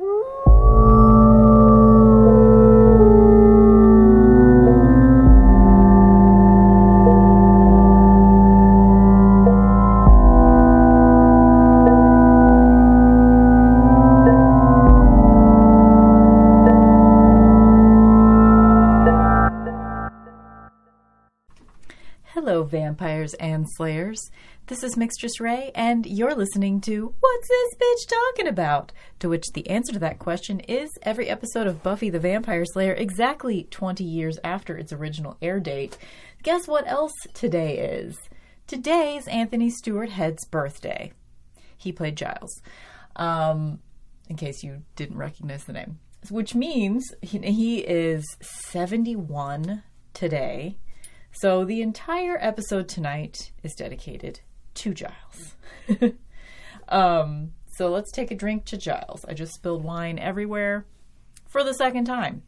Hello, slayers. This is Mixtress Ray, and you're listening to What's This Bitch Talking About? To which the answer to that question is every episode of Buffy the Vampire Slayer exactly 20 years after its original air date. Guess what else today is? Today's Anthony Stewart Head's birthday. He played Giles. Um, in case you didn't recognize the name. Which means he, he is 71 today. So the entire episode tonight is dedicated to Giles. um, so let's take a drink to Giles. I just spilled wine everywhere for the second time.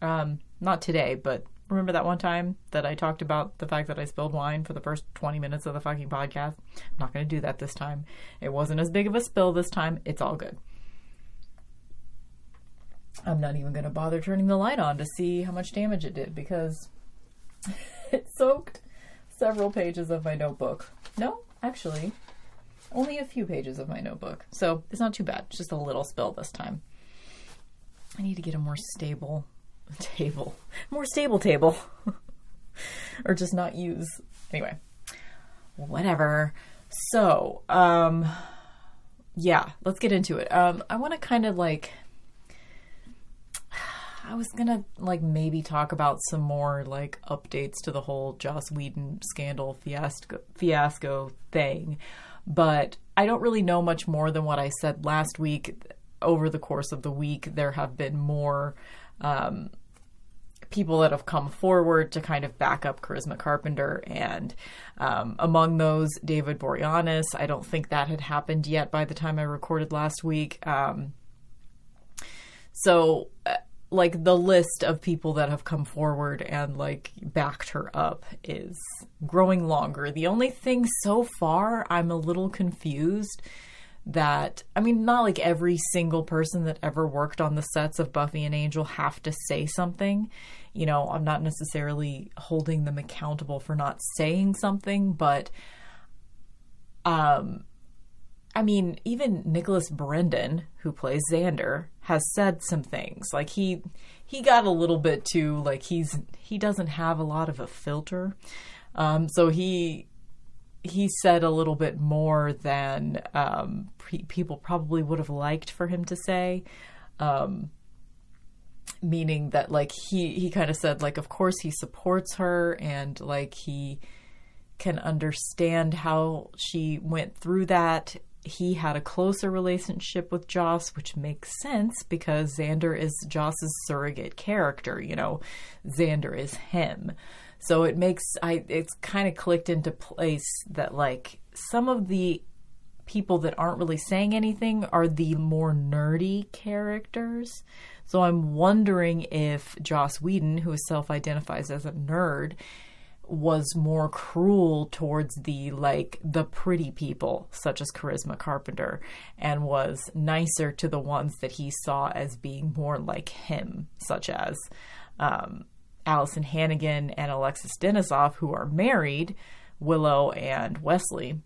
Um, not today, but remember that one time that I talked about the fact that I spilled wine for the first 20 minutes of the fucking podcast? I'm not going to do that this time. It wasn't as big of a spill this time. It's all good. I'm not even going to bother turning the light on to see how much damage it did because it soaked several pages of my notebook. No, actually, only a few pages of my notebook. So it's not too bad. It's just a little spill this time. I need to get a more stable table, more stable table, or just not use. Anyway, whatever. So, um, yeah, let's get into it. Um, I want to kind of like I was gonna like maybe talk about some more like updates to the whole Joss Whedon scandal fiasco fiasco thing, but I don't really know much more than what I said last week. Over the course of the week, there have been more um, people that have come forward to kind of back up Charisma Carpenter, and um, among those, David Boreanaz. I don't think that had happened yet by the time I recorded last week. Um, so. Like the list of people that have come forward and like backed her up is growing longer. The only thing so far I'm a little confused that I mean not like every single person that ever worked on the sets of Buffy and Angel have to say something. You know, I'm not necessarily holding them accountable for not saying something, but um I mean, even Nicholas Brendon, who plays Xander, has said some things. Like he he got a little bit too like he's he doesn't have a lot of a filter. Um, so he he said a little bit more than um, pre- people probably would have liked for him to say. Um, meaning that like he he kind of said like of course he supports her and like he can understand how she went through that he had a closer relationship with Joss, which makes sense because Xander is Joss's surrogate character. You know, Xander is him. So it makes I it's kind of clicked into place that like some of the people that aren't really saying anything are the more nerdy characters. So I'm wondering if Joss Whedon, who self identifies as a nerd, was more cruel towards the like the pretty people such as charisma carpenter and was nicer to the ones that he saw as being more like him such as um, alyson hannigan and alexis denisof who are married willow and wesley.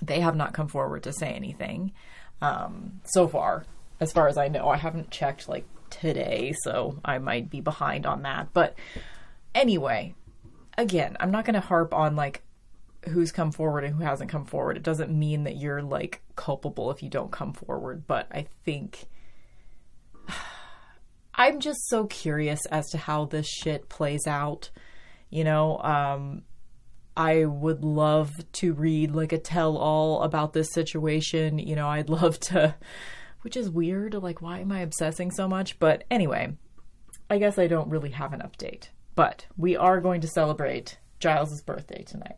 They have not come forward to say anything um, so far. As far as i know i haven't checked like today so i might be behind on that. But anyway again, I'm not going to harp on like who's come forward and who hasn't come forward. It doesn't mean that you're like culpable if you don't come forward, but I think I'm just so curious as to how this shit plays out. You know, um I would love to read like a tell all about this situation. You know, I'd love to which is weird. Like why am I obsessing so much? But anyway, I guess I don't really have an update. But we are going to celebrate Giles' birthday tonight.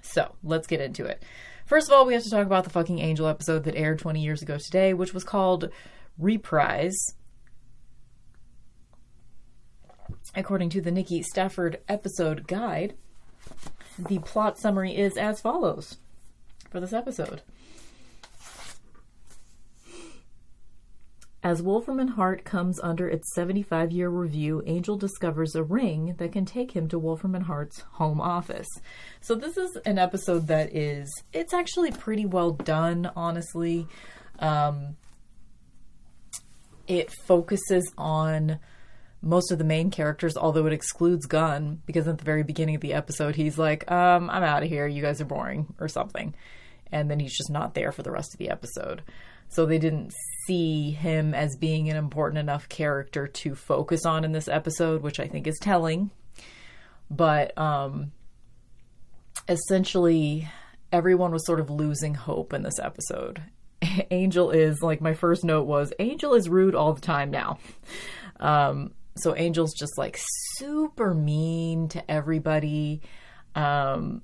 So let's get into it. First of all, we have to talk about the fucking Angel episode that aired 20 years ago today, which was called Reprise. According to the Nikki Stafford episode guide, the plot summary is as follows for this episode. As Wolfram and Hart comes under its 75 year review, Angel discovers a ring that can take him to Wolfram and Hart's home office. So, this is an episode that is, it's actually pretty well done, honestly. Um, it focuses on most of the main characters, although it excludes Gunn, because at the very beginning of the episode, he's like, um, I'm out of here, you guys are boring, or something. And then he's just not there for the rest of the episode. So they didn't see him as being an important enough character to focus on in this episode, which I think is telling. But um, essentially, everyone was sort of losing hope in this episode. Angel is, like, my first note was Angel is rude all the time now. Um, so Angel's just like super mean to everybody. Um,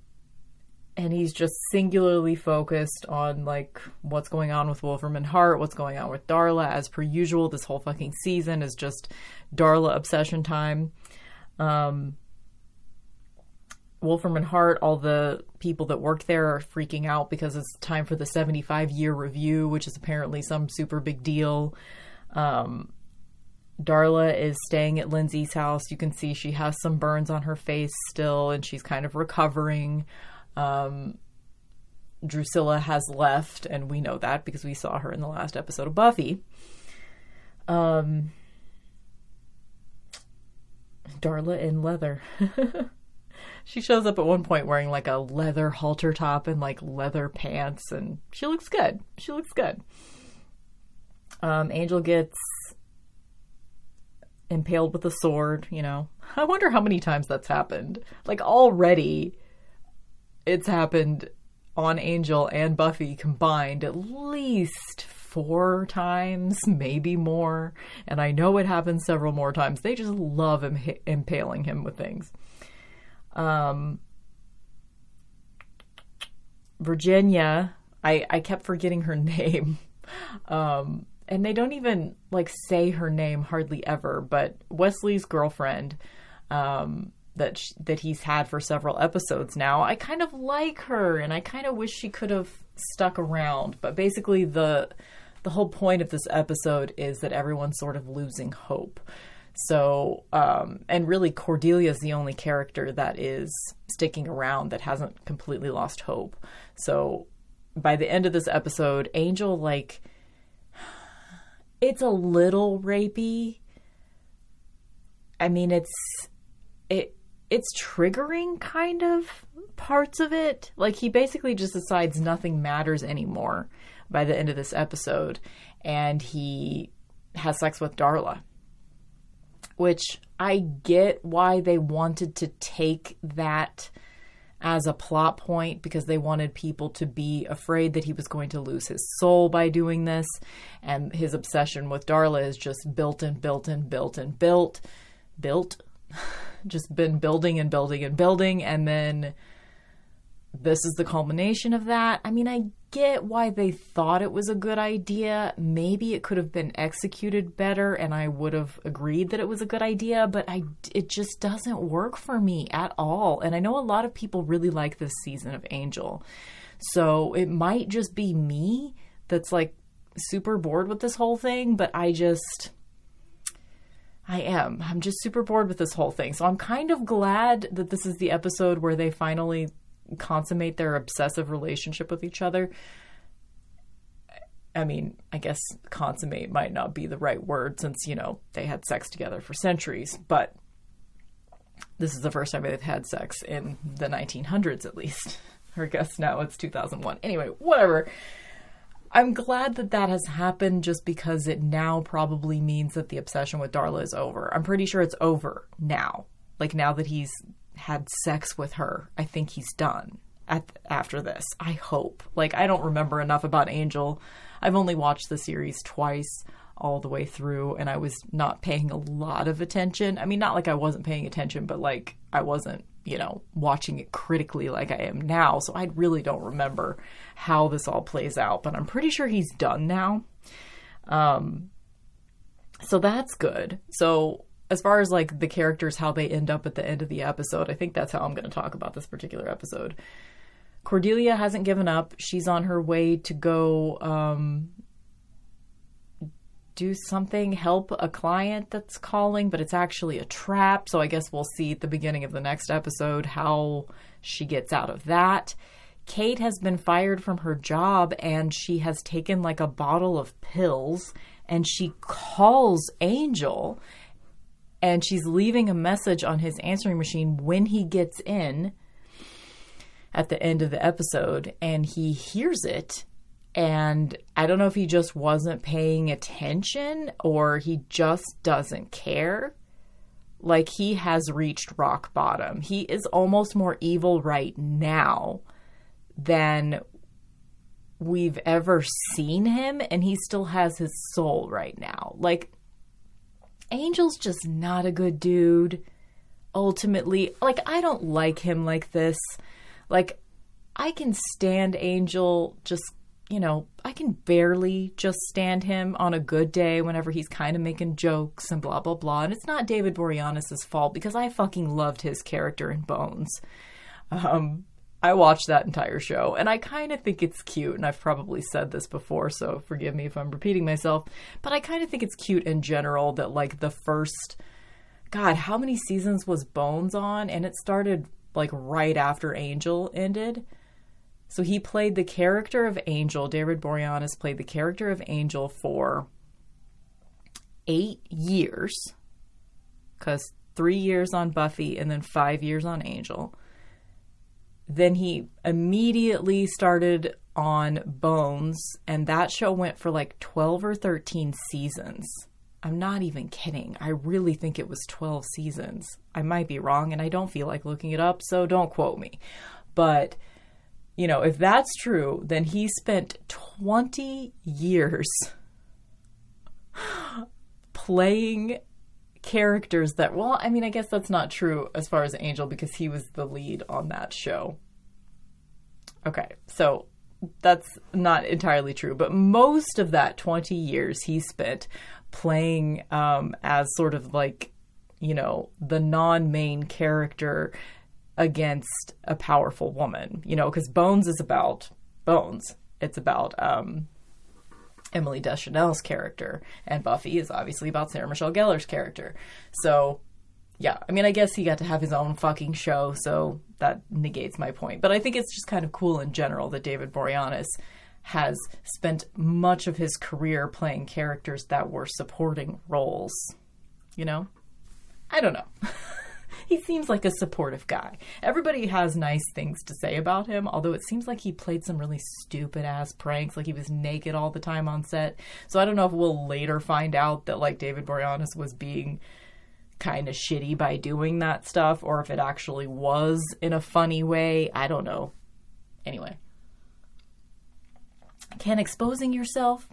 and he's just singularly focused on like what's going on with Wolfram and Hart, what's going on with Darla. As per usual, this whole fucking season is just Darla obsession time. Um, Hart, all the people that worked there are freaking out because it's time for the 75 year review, which is apparently some super big deal. Um, Darla is staying at Lindsay's house. You can see she has some burns on her face still, and she's kind of recovering. Um, Drusilla has left, and we know that because we saw her in the last episode of Buffy. Um, Darla in leather. she shows up at one point wearing like a leather halter top and like leather pants, and she looks good. She looks good. Um, Angel gets impaled with a sword, you know. I wonder how many times that's happened. Like already it's happened on Angel and Buffy combined at least four times, maybe more. And I know it happens several more times. They just love Im- impaling him with things. Um, Virginia, I, I kept forgetting her name. Um, and they don't even like say her name hardly ever, but Wesley's girlfriend, um, that sh- that he's had for several episodes now. I kind of like her, and I kind of wish she could have stuck around. But basically, the the whole point of this episode is that everyone's sort of losing hope. So, um, and really, Cordelia is the only character that is sticking around that hasn't completely lost hope. So, by the end of this episode, Angel like it's a little rapey. I mean, it's it it's triggering kind of parts of it. Like he basically just decides nothing matters anymore by the end of this episode and he has sex with Darla. Which I get why they wanted to take that as a plot point because they wanted people to be afraid that he was going to lose his soul by doing this. And his obsession with Darla is just built and built and built and built. Built. just been building and building and building and then this is the culmination of that. I mean, I get why they thought it was a good idea. Maybe it could have been executed better and I would have agreed that it was a good idea, but I it just doesn't work for me at all. And I know a lot of people really like this season of Angel. So, it might just be me that's like super bored with this whole thing, but I just I am. I'm just super bored with this whole thing. So I'm kind of glad that this is the episode where they finally consummate their obsessive relationship with each other. I mean, I guess consummate might not be the right word since, you know, they had sex together for centuries, but this is the first time they've had sex in the 1900s at least. Or I guess now it's 2001. Anyway, whatever. I'm glad that that has happened just because it now probably means that the obsession with Darla is over. I'm pretty sure it's over now. Like now that he's had sex with her, I think he's done at, after this. I hope. Like I don't remember enough about Angel. I've only watched the series twice all the way through and I was not paying a lot of attention. I mean, not like I wasn't paying attention, but like I wasn't you know, watching it critically like I am now. So I really don't remember how this all plays out, but I'm pretty sure he's done now. Um, so that's good. So as far as like the characters, how they end up at the end of the episode, I think that's how I'm going to talk about this particular episode. Cordelia hasn't given up. She's on her way to go um, do something, help a client that's calling, but it's actually a trap. So I guess we'll see at the beginning of the next episode how she gets out of that. Kate has been fired from her job and she has taken like a bottle of pills and she calls Angel and she's leaving a message on his answering machine when he gets in at the end of the episode and he hears it and I don't know if he just wasn't paying attention or he just doesn't care. Like he has reached rock bottom. He is almost more evil right now than we've ever seen him, and he still has his soul right now. Like, Angel's just not a good dude. Ultimately, like, I don't like him like this. Like, I can stand Angel just you know, I can barely just stand him on a good day whenever he's kind of making jokes and blah, blah, blah. And it's not David Boreanaz' fault because I fucking loved his character in Bones. Um, I watched that entire show and I kind of think it's cute. And I've probably said this before, so forgive me if I'm repeating myself. But I kind of think it's cute in general that, like, the first, God, how many seasons was Bones on? And it started, like, right after Angel ended. So he played the character of Angel. David Boreanaz played the character of Angel for eight years, because three years on Buffy and then five years on Angel. Then he immediately started on Bones, and that show went for like 12 or 13 seasons. I'm not even kidding. I really think it was 12 seasons. I might be wrong, and I don't feel like looking it up, so don't quote me. But you know, if that's true, then he spent 20 years playing characters that, well, I mean, I guess that's not true as far as Angel because he was the lead on that show. Okay, so that's not entirely true, but most of that 20 years he spent playing um, as sort of like, you know, the non main character against a powerful woman, you know, because Bones is about Bones. It's about um, Emily Deschanel's character, and Buffy is obviously about Sarah Michelle Gellar's character. So, yeah, I mean, I guess he got to have his own fucking show, so that negates my point. But I think it's just kind of cool in general that David Boreanaz has spent much of his career playing characters that were supporting roles. You know? I don't know. he seems like a supportive guy. Everybody has nice things to say about him, although it seems like he played some really stupid ass pranks, like he was naked all the time on set. So I don't know if we'll later find out that like David Boreanaz was being kind of shitty by doing that stuff or if it actually was in a funny way. I don't know. Anyway, can exposing yourself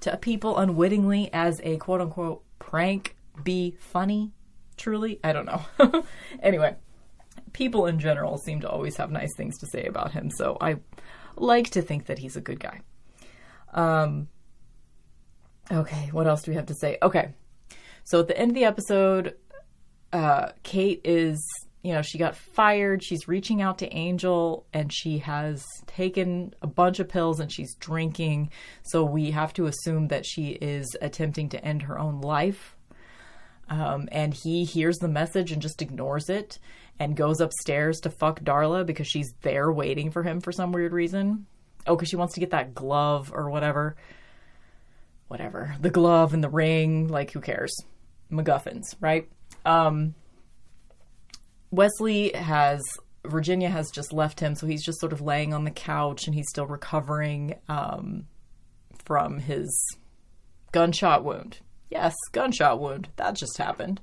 to people unwittingly as a quote unquote prank be funny? Truly. I don't know. anyway, people in general seem to always have nice things to say about him, so I like to think that he's a good guy. Um, okay, what else do we have to say? Okay, so at the end of the episode, uh, Kate is, you know, she got fired. She's reaching out to Angel and she has taken a bunch of pills and she's drinking. So we have to assume that she is attempting to end her own life um, and he hears the message and just ignores it and goes upstairs to fuck Darla because she's there waiting for him for some weird reason. Oh, because she wants to get that glove or whatever. Whatever. The glove and the ring. Like, who cares? MacGuffins, right? Um, Wesley has. Virginia has just left him, so he's just sort of laying on the couch and he's still recovering um, from his gunshot wound yes, gunshot wound. That just happened.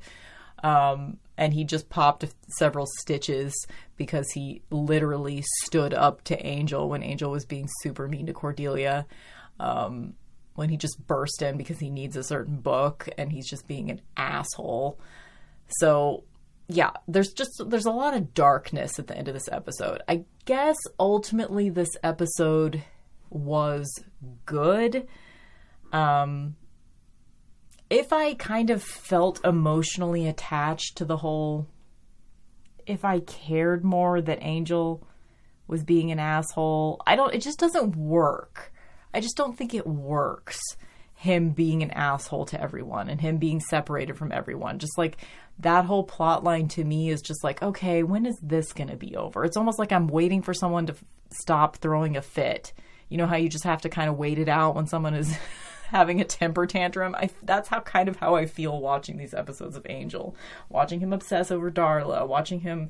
Um, and he just popped several stitches because he literally stood up to Angel when Angel was being super mean to Cordelia. Um, when he just burst in because he needs a certain book and he's just being an asshole. So, yeah, there's just there's a lot of darkness at the end of this episode. I guess ultimately this episode was good. Um if I kind of felt emotionally attached to the whole, if I cared more that Angel was being an asshole, I don't, it just doesn't work. I just don't think it works. him being an asshole to everyone and him being separated from everyone. Just like that whole plot line to me is just like, okay, when is this going to be over? It's almost like I'm waiting for someone to f- stop throwing a fit. You know how you just have to kind of wait it out when someone is having a temper tantrum. I that's how kind of how I feel watching these episodes of Angel, watching him obsess over Darla, watching him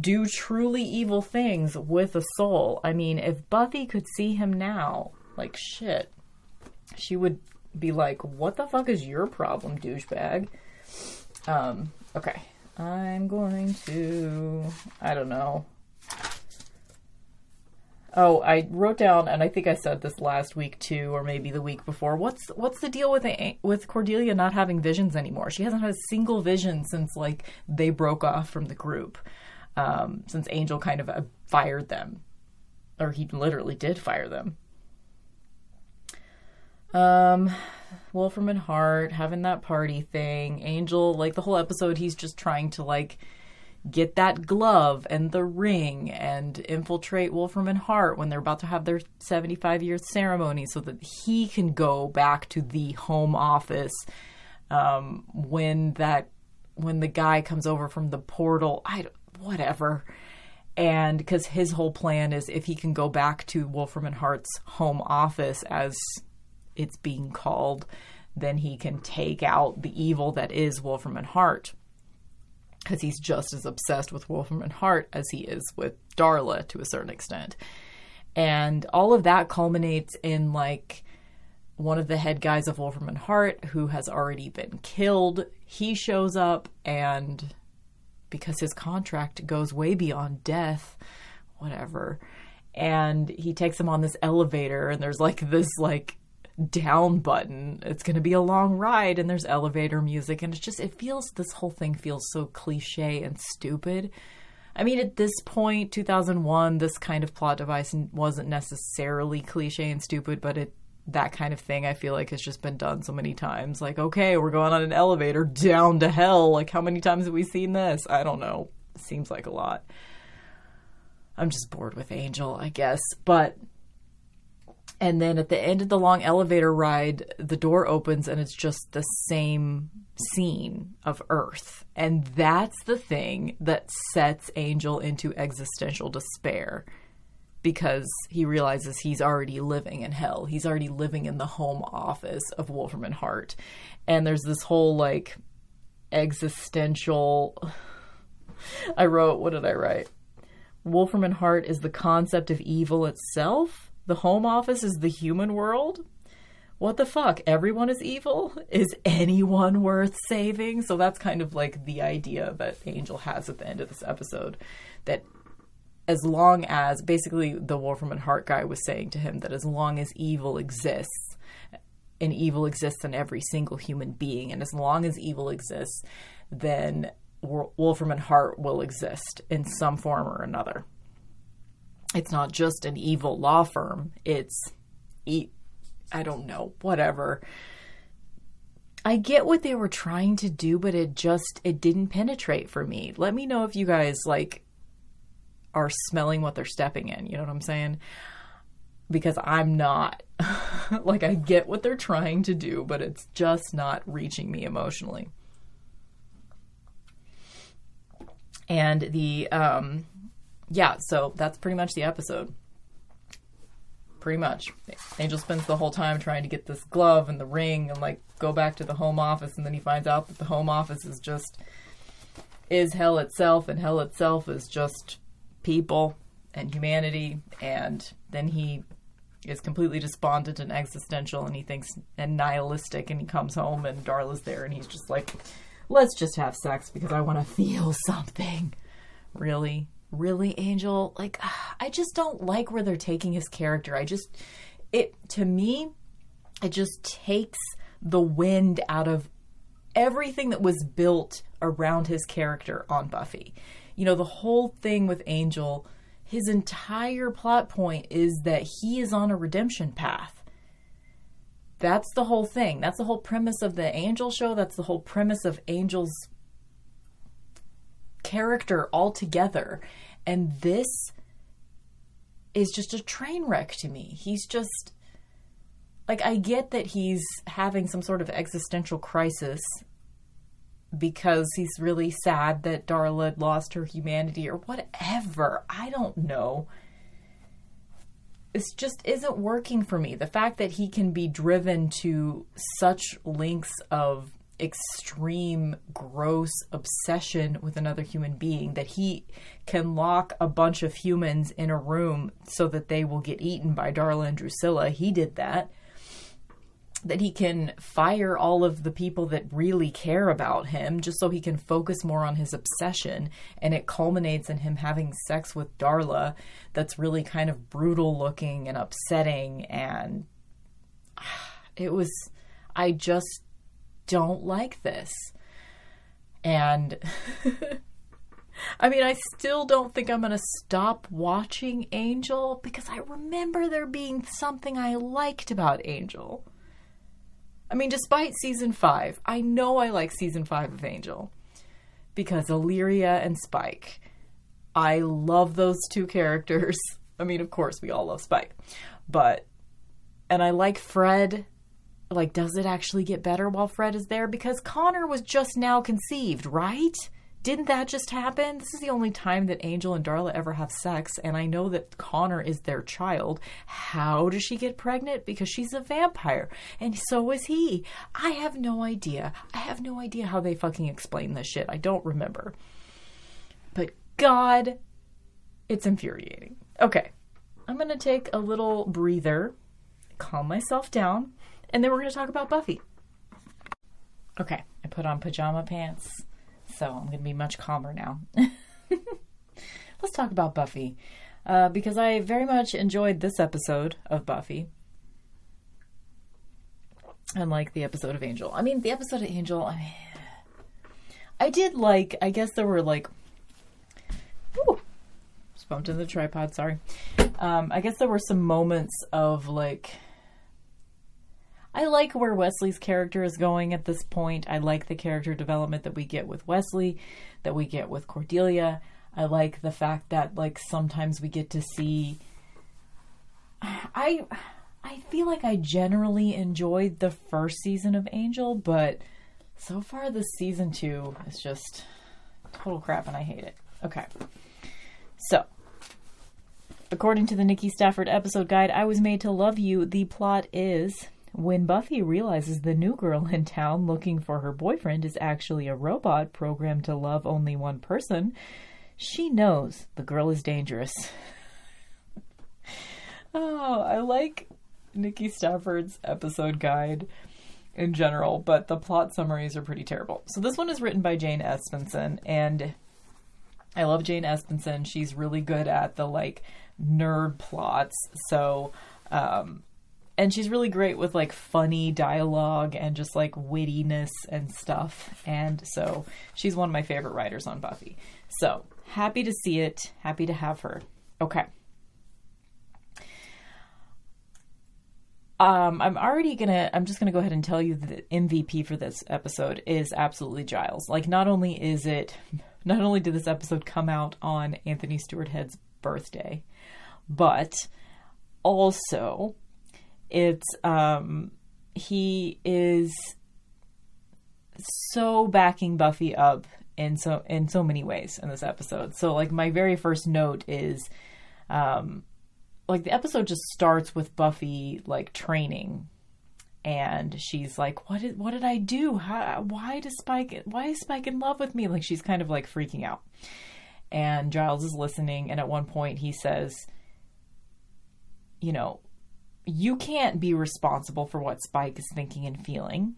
do truly evil things with a soul. I mean, if Buffy could see him now, like shit, she would be like, "What the fuck is your problem, douchebag?" Um, okay. I'm going to I don't know. Oh, I wrote down, and I think I said this last week too, or maybe the week before. What's what's the deal with with Cordelia not having visions anymore? She hasn't had a single vision since like they broke off from the group, um, since Angel kind of uh, fired them, or he literally did fire them. Um, Wolfram and Hart having that party thing. Angel, like the whole episode, he's just trying to like get that glove and the ring and infiltrate Wolfram and Hart when they're about to have their 75 year ceremony so that he can go back to the home office um, when that when the guy comes over from the portal. I whatever. And because his whole plan is if he can go back to Wolfram and Hart's home office as it's being called, then he can take out the evil that is Wolfram and Hart because he's just as obsessed with Wolfram and Hart as he is with Darla to a certain extent. And all of that culminates in like one of the head guys of Wolfram and Hart who has already been killed. He shows up and because his contract goes way beyond death, whatever. And he takes him on this elevator and there's like this like down button. It's going to be a long ride and there's elevator music and it's just it feels this whole thing feels so cliché and stupid. I mean at this point 2001 this kind of plot device wasn't necessarily cliché and stupid, but it that kind of thing I feel like has just been done so many times. Like, okay, we're going on an elevator down to hell. Like how many times have we seen this? I don't know. Seems like a lot. I'm just bored with Angel, I guess. But and then at the end of the long elevator ride, the door opens and it's just the same scene of Earth. And that's the thing that sets Angel into existential despair because he realizes he's already living in hell. He's already living in the home office of Wolfram and Hart. And there's this whole like existential. I wrote, what did I write? Wolfram and Hart is the concept of evil itself the home office is the human world? What the fuck? Everyone is evil? Is anyone worth saving? So that's kind of like the idea that Angel has at the end of this episode. That as long as basically the Wolfram and Hart guy was saying to him that as long as evil exists, and evil exists in every single human being, and as long as evil exists, then Wolfram and Hart will exist in some form or another it's not just an evil law firm. It's, e- I don't know, whatever. I get what they were trying to do, but it just it didn't penetrate for me. Let me know if you guys like are smelling what they're stepping in. You know what I'm saying? Because I'm not. like I get what they're trying to do, but it's just not reaching me emotionally. And the um yeah, so that's pretty much the episode. Pretty much. Angel spends the whole time trying to get this glove and the ring and like go back to the home office and then he finds out that the home office is just is hell itself and hell itself is just people and humanity and then he is completely despondent and existential and he thinks and nihilistic and he comes home and Darla's there and he's just like let's just have sex because I want to feel something. Really? Really angel like i just don't like where they're taking his character. I just it to me it just takes the wind out of everything that was built around his character on buffy. You know the whole thing with angel his entire plot point is that he is on a redemption path. That's the whole thing. That's the whole premise of the angel show. That's the whole premise of angel's character altogether. And this is just a train wreck to me. He's just like I get that he's having some sort of existential crisis because he's really sad that Darla lost her humanity or whatever. I don't know. This just isn't working for me. The fact that he can be driven to such lengths of extreme, gross obsession with another human being that he can lock a bunch of humans in a room so that they will get eaten by Darla and Drusilla. He did that that he can fire all of the people that really care about him just so he can focus more on his obsession. And it culminates in him having sex with Darla that's really kind of brutal looking and upsetting. And it was, I just don't like this. And. I mean, I still don't think I'm going to stop watching Angel because I remember there being something I liked about Angel. I mean, despite season five, I know I like season five of Angel because Illyria and Spike. I love those two characters. I mean, of course, we all love Spike, but and I like Fred. Like, does it actually get better while Fred is there? Because Connor was just now conceived, right? Didn't that just happen? This is the only time that Angel and Darla ever have sex, and I know that Connor is their child. How does she get pregnant? Because she's a vampire, and so is he. I have no idea. I have no idea how they fucking explain this shit. I don't remember. But God, it's infuriating. Okay, I'm gonna take a little breather, calm myself down, and then we're gonna talk about Buffy. Okay, I put on pajama pants so I'm going to be much calmer now. Let's talk about Buffy. Uh, because I very much enjoyed this episode of Buffy. Unlike the episode of Angel. I mean, the episode of Angel, I mean, I did like, I guess there were like, ooh, just bumped into the tripod, sorry. Um, I guess there were some moments of like, I like where Wesley's character is going at this point. I like the character development that we get with Wesley, that we get with Cordelia. I like the fact that like sometimes we get to see I I feel like I generally enjoyed the first season of Angel, but so far this season 2 is just total crap and I hate it. Okay. So, according to the Nikki Stafford episode guide, I was made to love you. The plot is when Buffy realizes the new girl in town looking for her boyfriend is actually a robot programmed to love only one person, she knows the girl is dangerous. oh, I like Nikki Stafford's episode guide in general, but the plot summaries are pretty terrible. So this one is written by Jane Espenson, and I love Jane Espenson. She's really good at the like nerd plots. So um, and she's really great with like funny dialogue and just like wittiness and stuff. And so she's one of my favorite writers on Buffy. So happy to see it, happy to have her. Okay. Um, I'm already gonna. I'm just gonna go ahead and tell you that the MVP for this episode is absolutely Giles. Like, not only is it, not only did this episode come out on Anthony Stewart Head's birthday, but also it's um he is so backing Buffy up in so in so many ways in this episode. So like my very first note is um like the episode just starts with Buffy like training and she's like what did what did I do? How, why does Spike why is Spike in love with me? Like she's kind of like freaking out. And Giles is listening and at one point he says you know, you can't be responsible for what Spike is thinking and feeling.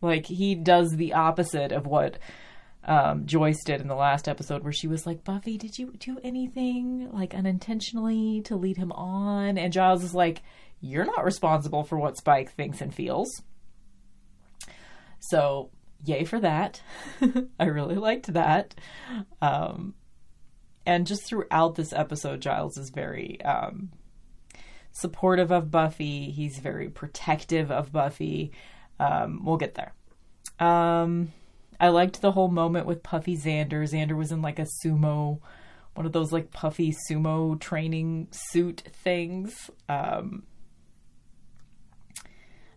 Like he does the opposite of what um, Joyce did in the last episode, where she was like, "Buffy, did you do anything like unintentionally to lead him on?" And Giles is like, "You're not responsible for what Spike thinks and feels." So, yay for that! I really liked that. Um, and just throughout this episode, Giles is very um, supportive of Buffy. He's very protective of Buffy. Um, we'll get there. Um, I liked the whole moment with Puffy Xander. Xander was in like a sumo, one of those like puffy sumo training suit things. Um,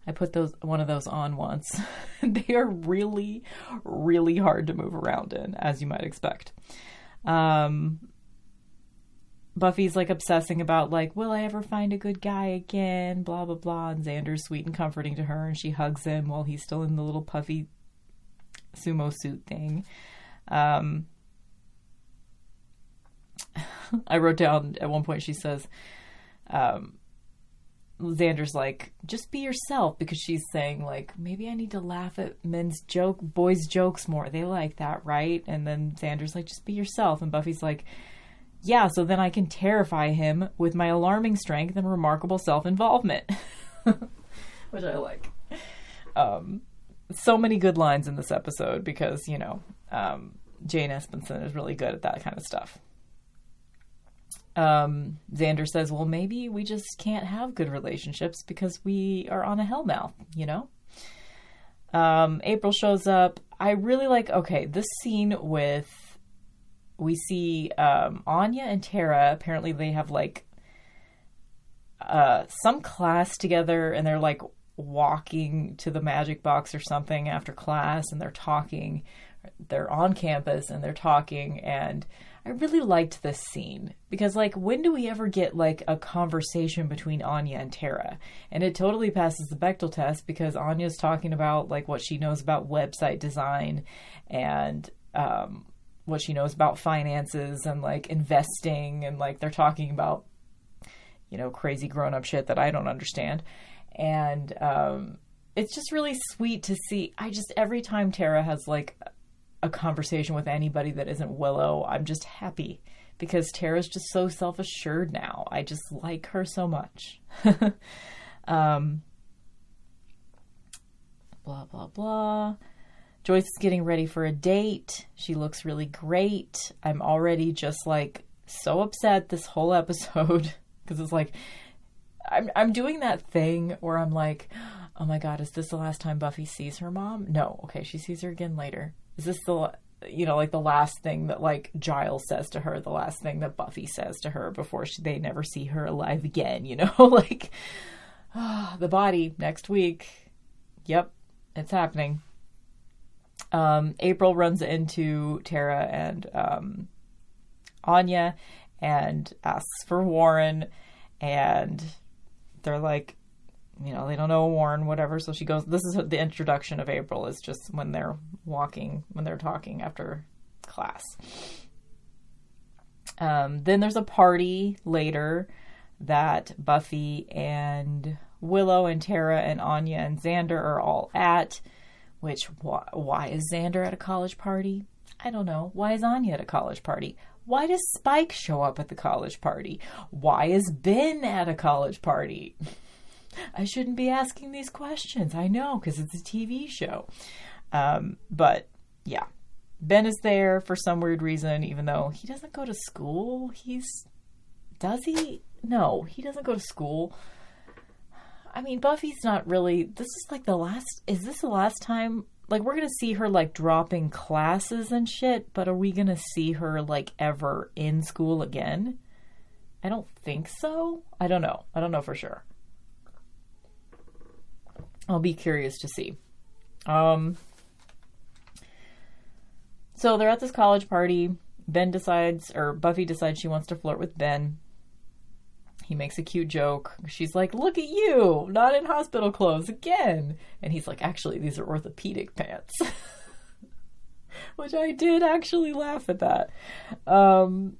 I put those one of those on once. they are really, really hard to move around in, as you might expect. Um, Buffy's like obsessing about like, will I ever find a good guy again? Blah blah blah. And Xander's sweet and comforting to her, and she hugs him while he's still in the little puffy sumo suit thing. Um, I wrote down at one point she says, um, Xander's like, just be yourself because she's saying like maybe I need to laugh at men's joke boys jokes more. They like that, right? And then Xander's like, just be yourself. And Buffy's like, yeah, so then I can terrify him with my alarming strength and remarkable self involvement. Which I like. Um, so many good lines in this episode because, you know, um, Jane Espenson is really good at that kind of stuff. Um, Xander says, well, maybe we just can't have good relationships because we are on a hellmouth, you know? Um, April shows up. I really like, okay, this scene with, we see um, Anya and Tara. Apparently, they have like uh, some class together and they're like walking to the magic box or something after class and they're talking. They're on campus and they're talking and I really liked this scene because, like, when do we ever get like a conversation between Anya and Tara? And it totally passes the Bechdel test because Anya's talking about like what she knows about website design and um, what she knows about finances and like investing, and like they're talking about you know crazy grown up shit that I don't understand, and um, it's just really sweet to see. I just every time Tara has like a conversation with anybody that isn't Willow, I'm just happy because Tara's just so self assured now. I just like her so much. um, blah, blah, blah. Joyce is getting ready for a date. She looks really great. I'm already just like so upset this whole episode because it's like I'm I'm doing that thing where I'm like, oh my god, is this the last time Buffy sees her mom? No, okay, she sees her again later is this the you know like the last thing that like Giles says to her, the last thing that Buffy says to her before she, they never see her alive again, you know, like oh, the body next week. Yep, it's happening. Um, April runs into Tara and um, Anya and asks for Warren, and they're like, you know, they don't know Warren, whatever. So she goes, this is the introduction of April, is just when they're walking, when they're talking after class. Um, then there's a party later that Buffy and Willow and Tara and Anya and Xander are all at. Which, why, why is Xander at a college party? I don't know. Why is Anya at a college party? Why does Spike show up at the college party? Why is Ben at a college party? I shouldn't be asking these questions. I know because it's a TV show. Um, but yeah, Ben is there for some weird reason, even though he doesn't go to school. He's does he? No, he doesn't go to school. I mean, Buffy's not really. This is like the last. Is this the last time? Like, we're gonna see her like dropping classes and shit, but are we gonna see her like ever in school again? I don't think so. I don't know. I don't know for sure. I'll be curious to see. Um, so they're at this college party. Ben decides, or Buffy decides she wants to flirt with Ben. He makes a cute joke. She's like, Look at you, not in hospital clothes again. And he's like, Actually, these are orthopedic pants. Which I did actually laugh at that. Um,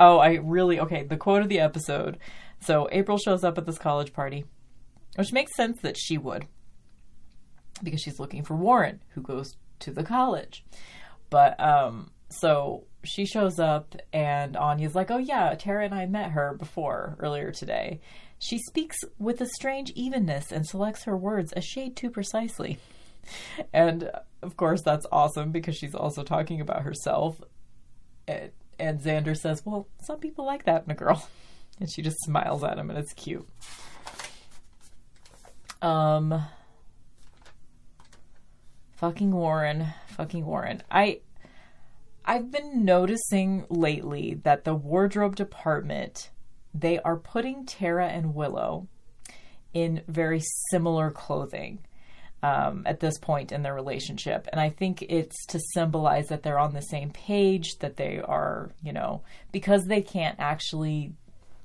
oh, I really, okay, the quote of the episode. So April shows up at this college party. Which makes sense that she would, because she's looking for Warren, who goes to the college. But um, so she shows up, and Anya's like, "Oh yeah, Tara and I met her before earlier today." She speaks with a strange evenness and selects her words a shade too precisely. And of course, that's awesome because she's also talking about herself. And, and Xander says, Well, some people like that in a girl. And she just smiles at him, and it's cute. Um, fucking Warren, fucking Warren. I I've been noticing lately that the wardrobe department they are putting Tara and Willow in very similar clothing um, at this point in their relationship. And I think it's to symbolize that they're on the same page, that they are, you know, because they can't actually,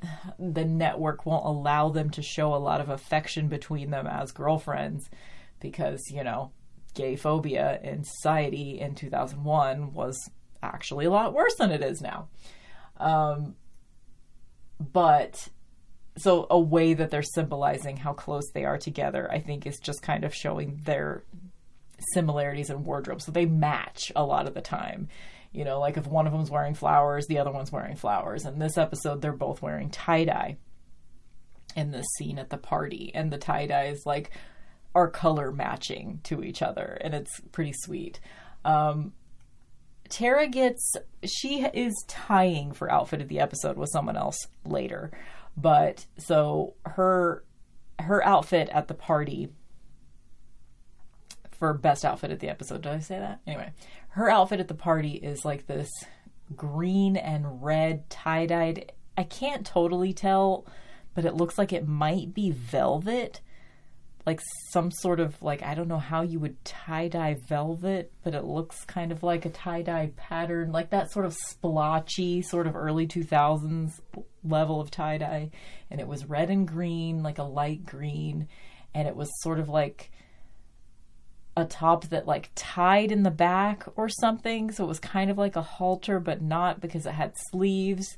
the network won't allow them to show a lot of affection between them as girlfriends because, you know, gay phobia in society in 2001 was actually a lot worse than it is now. Um, but so a way that they're symbolizing how close they are together, I think, is just kind of showing their similarities in wardrobe. So they match a lot of the time. You know, like if one of them's wearing flowers, the other one's wearing flowers. In this episode, they're both wearing tie dye in this scene at the party, and the tie dye is like are color matching to each other, and it's pretty sweet. Um, Tara gets she is tying for outfit of the episode with someone else later. But so her her outfit at the party for best outfit at the episode. Did I say that? Anyway, her outfit at the party is like this green and red tie dyed. I can't totally tell, but it looks like it might be velvet like some sort of like I don't know how you would tie dye velvet, but it looks kind of like a tie dye pattern, like that sort of splotchy sort of early 2000s level of tie dye, and it was red and green, like a light green, and it was sort of like a top that like tied in the back or something, so it was kind of like a halter but not because it had sleeves.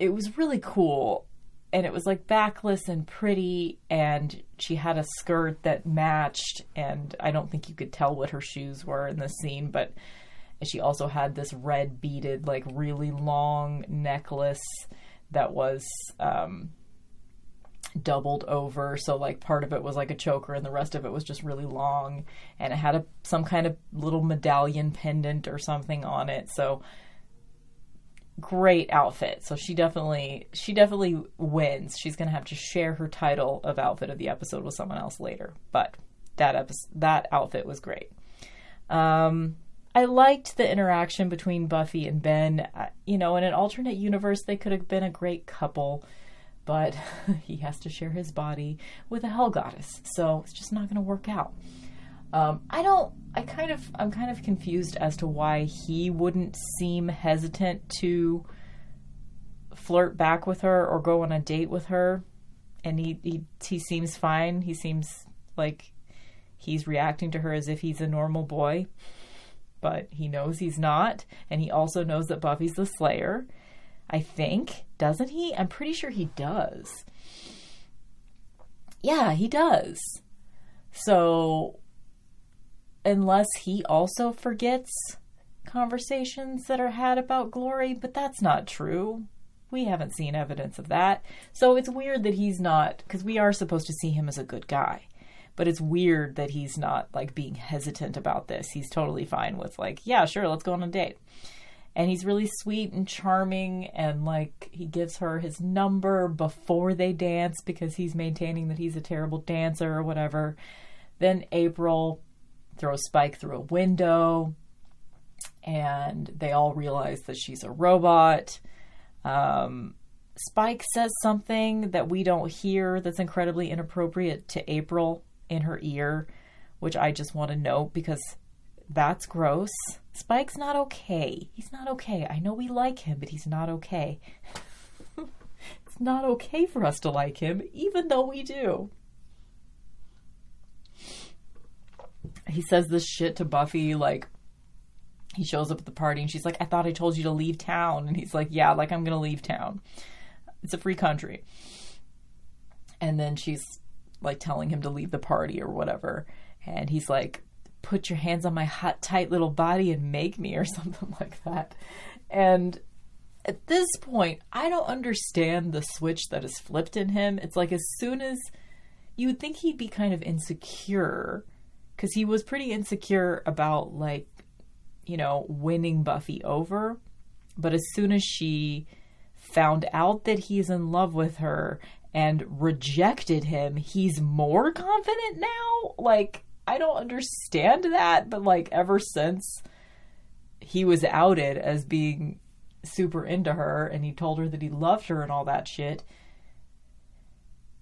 It was really cool and it was like backless and pretty and she had a skirt that matched and i don't think you could tell what her shoes were in the scene but she also had this red beaded like really long necklace that was um, doubled over so like part of it was like a choker and the rest of it was just really long and it had a some kind of little medallion pendant or something on it so great outfit. So she definitely she definitely wins. She's going to have to share her title of outfit of the episode with someone else later. But that episode, that outfit was great. Um I liked the interaction between Buffy and Ben. You know, in an alternate universe they could have been a great couple, but he has to share his body with a hell goddess. So it's just not going to work out. Um, I don't. I kind of. I'm kind of confused as to why he wouldn't seem hesitant to flirt back with her or go on a date with her, and he he he seems fine. He seems like he's reacting to her as if he's a normal boy, but he knows he's not, and he also knows that Buffy's the Slayer. I think doesn't he? I'm pretty sure he does. Yeah, he does. So unless he also forgets conversations that are had about glory, but that's not true. We haven't seen evidence of that. So it's weird that he's not, because we are supposed to see him as a good guy. But it's weird that he's not like being hesitant about this. He's totally fine with, like, yeah, sure, let's go on a date. And he's really sweet and charming, and like he gives her his number before they dance because he's maintaining that he's a terrible dancer or whatever. Then April throw Spike through a window, and they all realize that she's a robot. Um, Spike says something that we don't hear that's incredibly inappropriate to April in her ear, which I just want to note because that's gross. Spike's not okay. He's not okay. I know we like him, but he's not okay. it's not okay for us to like him, even though we do. He says this shit to Buffy like he shows up at the party and she's like, I thought I told you to leave town. And he's like, Yeah, like I'm going to leave town. It's a free country. And then she's like telling him to leave the party or whatever. And he's like, Put your hands on my hot, tight little body and make me or something like that. And at this point, I don't understand the switch that is flipped in him. It's like as soon as you would think he'd be kind of insecure because he was pretty insecure about like you know winning buffy over. But as soon as she found out that he's in love with her and rejected him he's more confident now? Like i don't understand that but like ever since he was outed as being super into her and he told her that he loved her and all that shit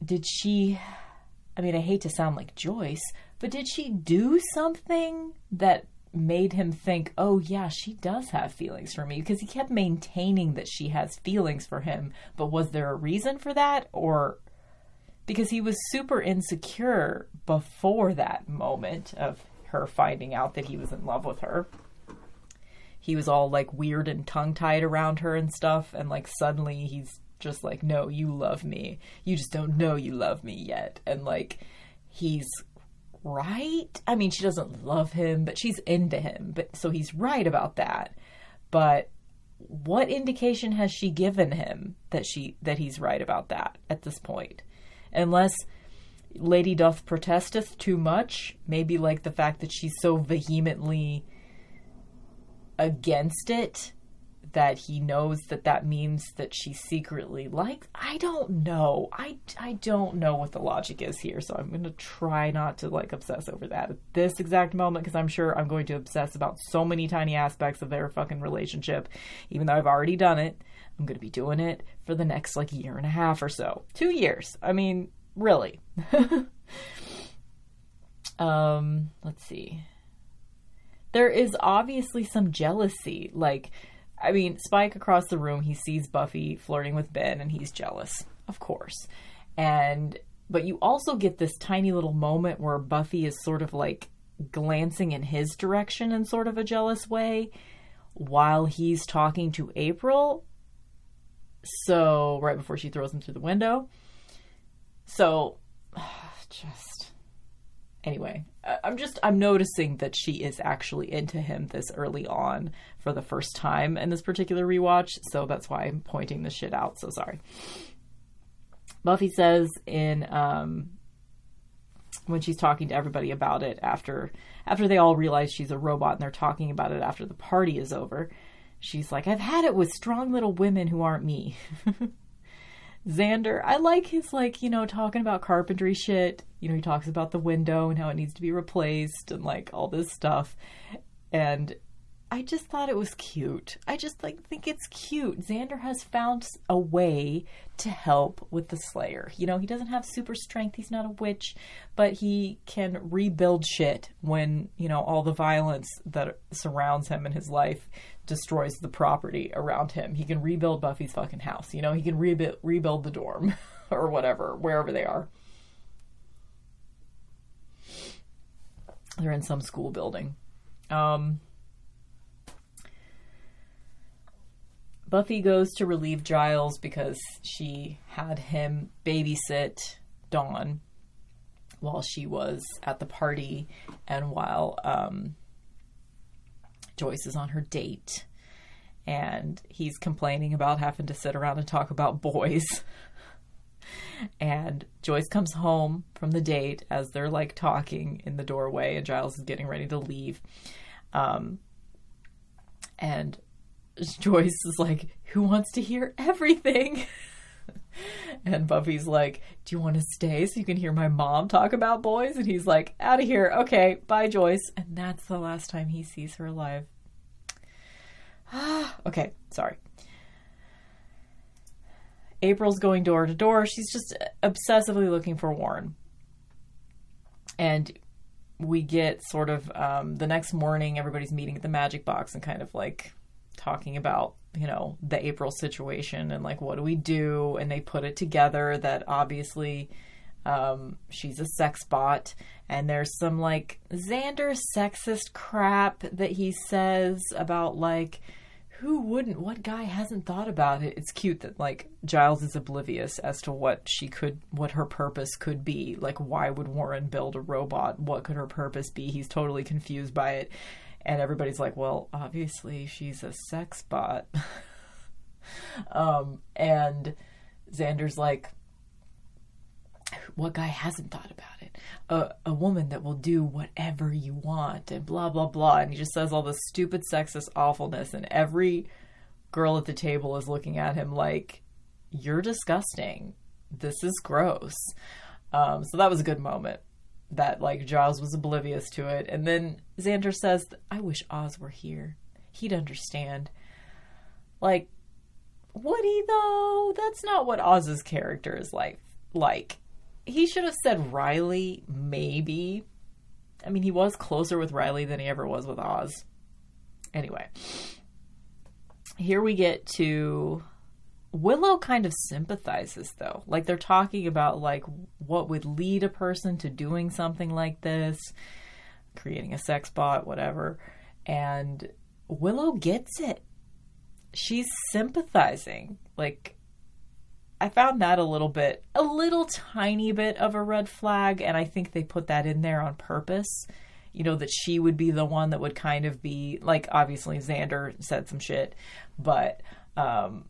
did she I mean, I hate to sound like Joyce, but did she do something that made him think, oh, yeah, she does have feelings for me? Because he kept maintaining that she has feelings for him, but was there a reason for that? Or because he was super insecure before that moment of her finding out that he was in love with her. He was all like weird and tongue tied around her and stuff, and like suddenly he's just like, no, you love me. You just don't know you love me yet. And like, he's right. I mean, she doesn't love him, but she's into him. But so he's right about that. But what indication has she given him that she that he's right about that at this point? Unless Lady doth protesteth too much, maybe like the fact that she's so vehemently against it that he knows that that means that she secretly likes i don't know. I i don't know what the logic is here so i'm going to try not to like obsess over that at this exact moment because i'm sure i'm going to obsess about so many tiny aspects of their fucking relationship even though i've already done it. I'm going to be doing it for the next like year and a half or so. Two years. I mean really. Um let's see. There is obviously some jealousy like I mean, Spike across the room, he sees Buffy flirting with Ben and he's jealous, of course. And but you also get this tiny little moment where Buffy is sort of like glancing in his direction in sort of a jealous way while he's talking to April. So, right before she throws him through the window. So, just anyway, I'm just I'm noticing that she is actually into him this early on for the first time in this particular rewatch, so that's why I'm pointing this shit out. So sorry. Buffy says in um when she's talking to everybody about it after after they all realize she's a robot and they're talking about it after the party is over. She's like, "I've had it with strong little women who aren't me." Xander, I like his like, you know, talking about carpentry shit. You know, he talks about the window and how it needs to be replaced and like all this stuff. And I just thought it was cute. I just like think it's cute. Xander has found a way to help with the Slayer. You know, he doesn't have super strength. He's not a witch, but he can rebuild shit when, you know, all the violence that surrounds him in his life destroys the property around him. He can rebuild Buffy's fucking house. You know, he can rebuild rebuild the dorm or whatever, wherever they are. They're in some school building. Um Buffy goes to relieve Giles because she had him babysit Dawn while she was at the party and while um, Joyce is on her date. And he's complaining about having to sit around and talk about boys. and Joyce comes home from the date as they're like talking in the doorway, and Giles is getting ready to leave. Um, and Joyce is like, Who wants to hear everything? and Buffy's like, Do you want to stay so you can hear my mom talk about boys? And he's like, Out of here. Okay, bye, Joyce. And that's the last time he sees her alive. okay, sorry. April's going door to door. She's just obsessively looking for Warren. And we get sort of um, the next morning, everybody's meeting at the magic box and kind of like talking about you know the April situation and like what do we do? And they put it together that obviously um, she's a sex bot. And there's some like Xander sexist crap that he says about like who wouldn't what guy hasn't thought about it? It's cute that like Giles is oblivious as to what she could what her purpose could be. Like why would Warren build a robot? What could her purpose be? He's totally confused by it and everybody's like, well, obviously she's a sex bot. um, and Xander's like, what guy hasn't thought about it? A, a woman that will do whatever you want and blah, blah, blah. And he just says all this stupid sexist awfulness. And every girl at the table is looking at him like, you're disgusting. This is gross. Um, so that was a good moment that like Giles was oblivious to it. And then Xander says, I wish Oz were here. He'd understand. Like, would he though? That's not what Oz's character is like. Like, he should have said Riley, maybe. I mean, he was closer with Riley than he ever was with Oz. Anyway, here we get to Willow kind of sympathizes though. Like they're talking about like what would lead a person to doing something like this, creating a sex bot, whatever. And Willow gets it. She's sympathizing. Like I found that a little bit, a little tiny bit of a red flag, and I think they put that in there on purpose. You know, that she would be the one that would kind of be like, obviously, Xander said some shit, but um,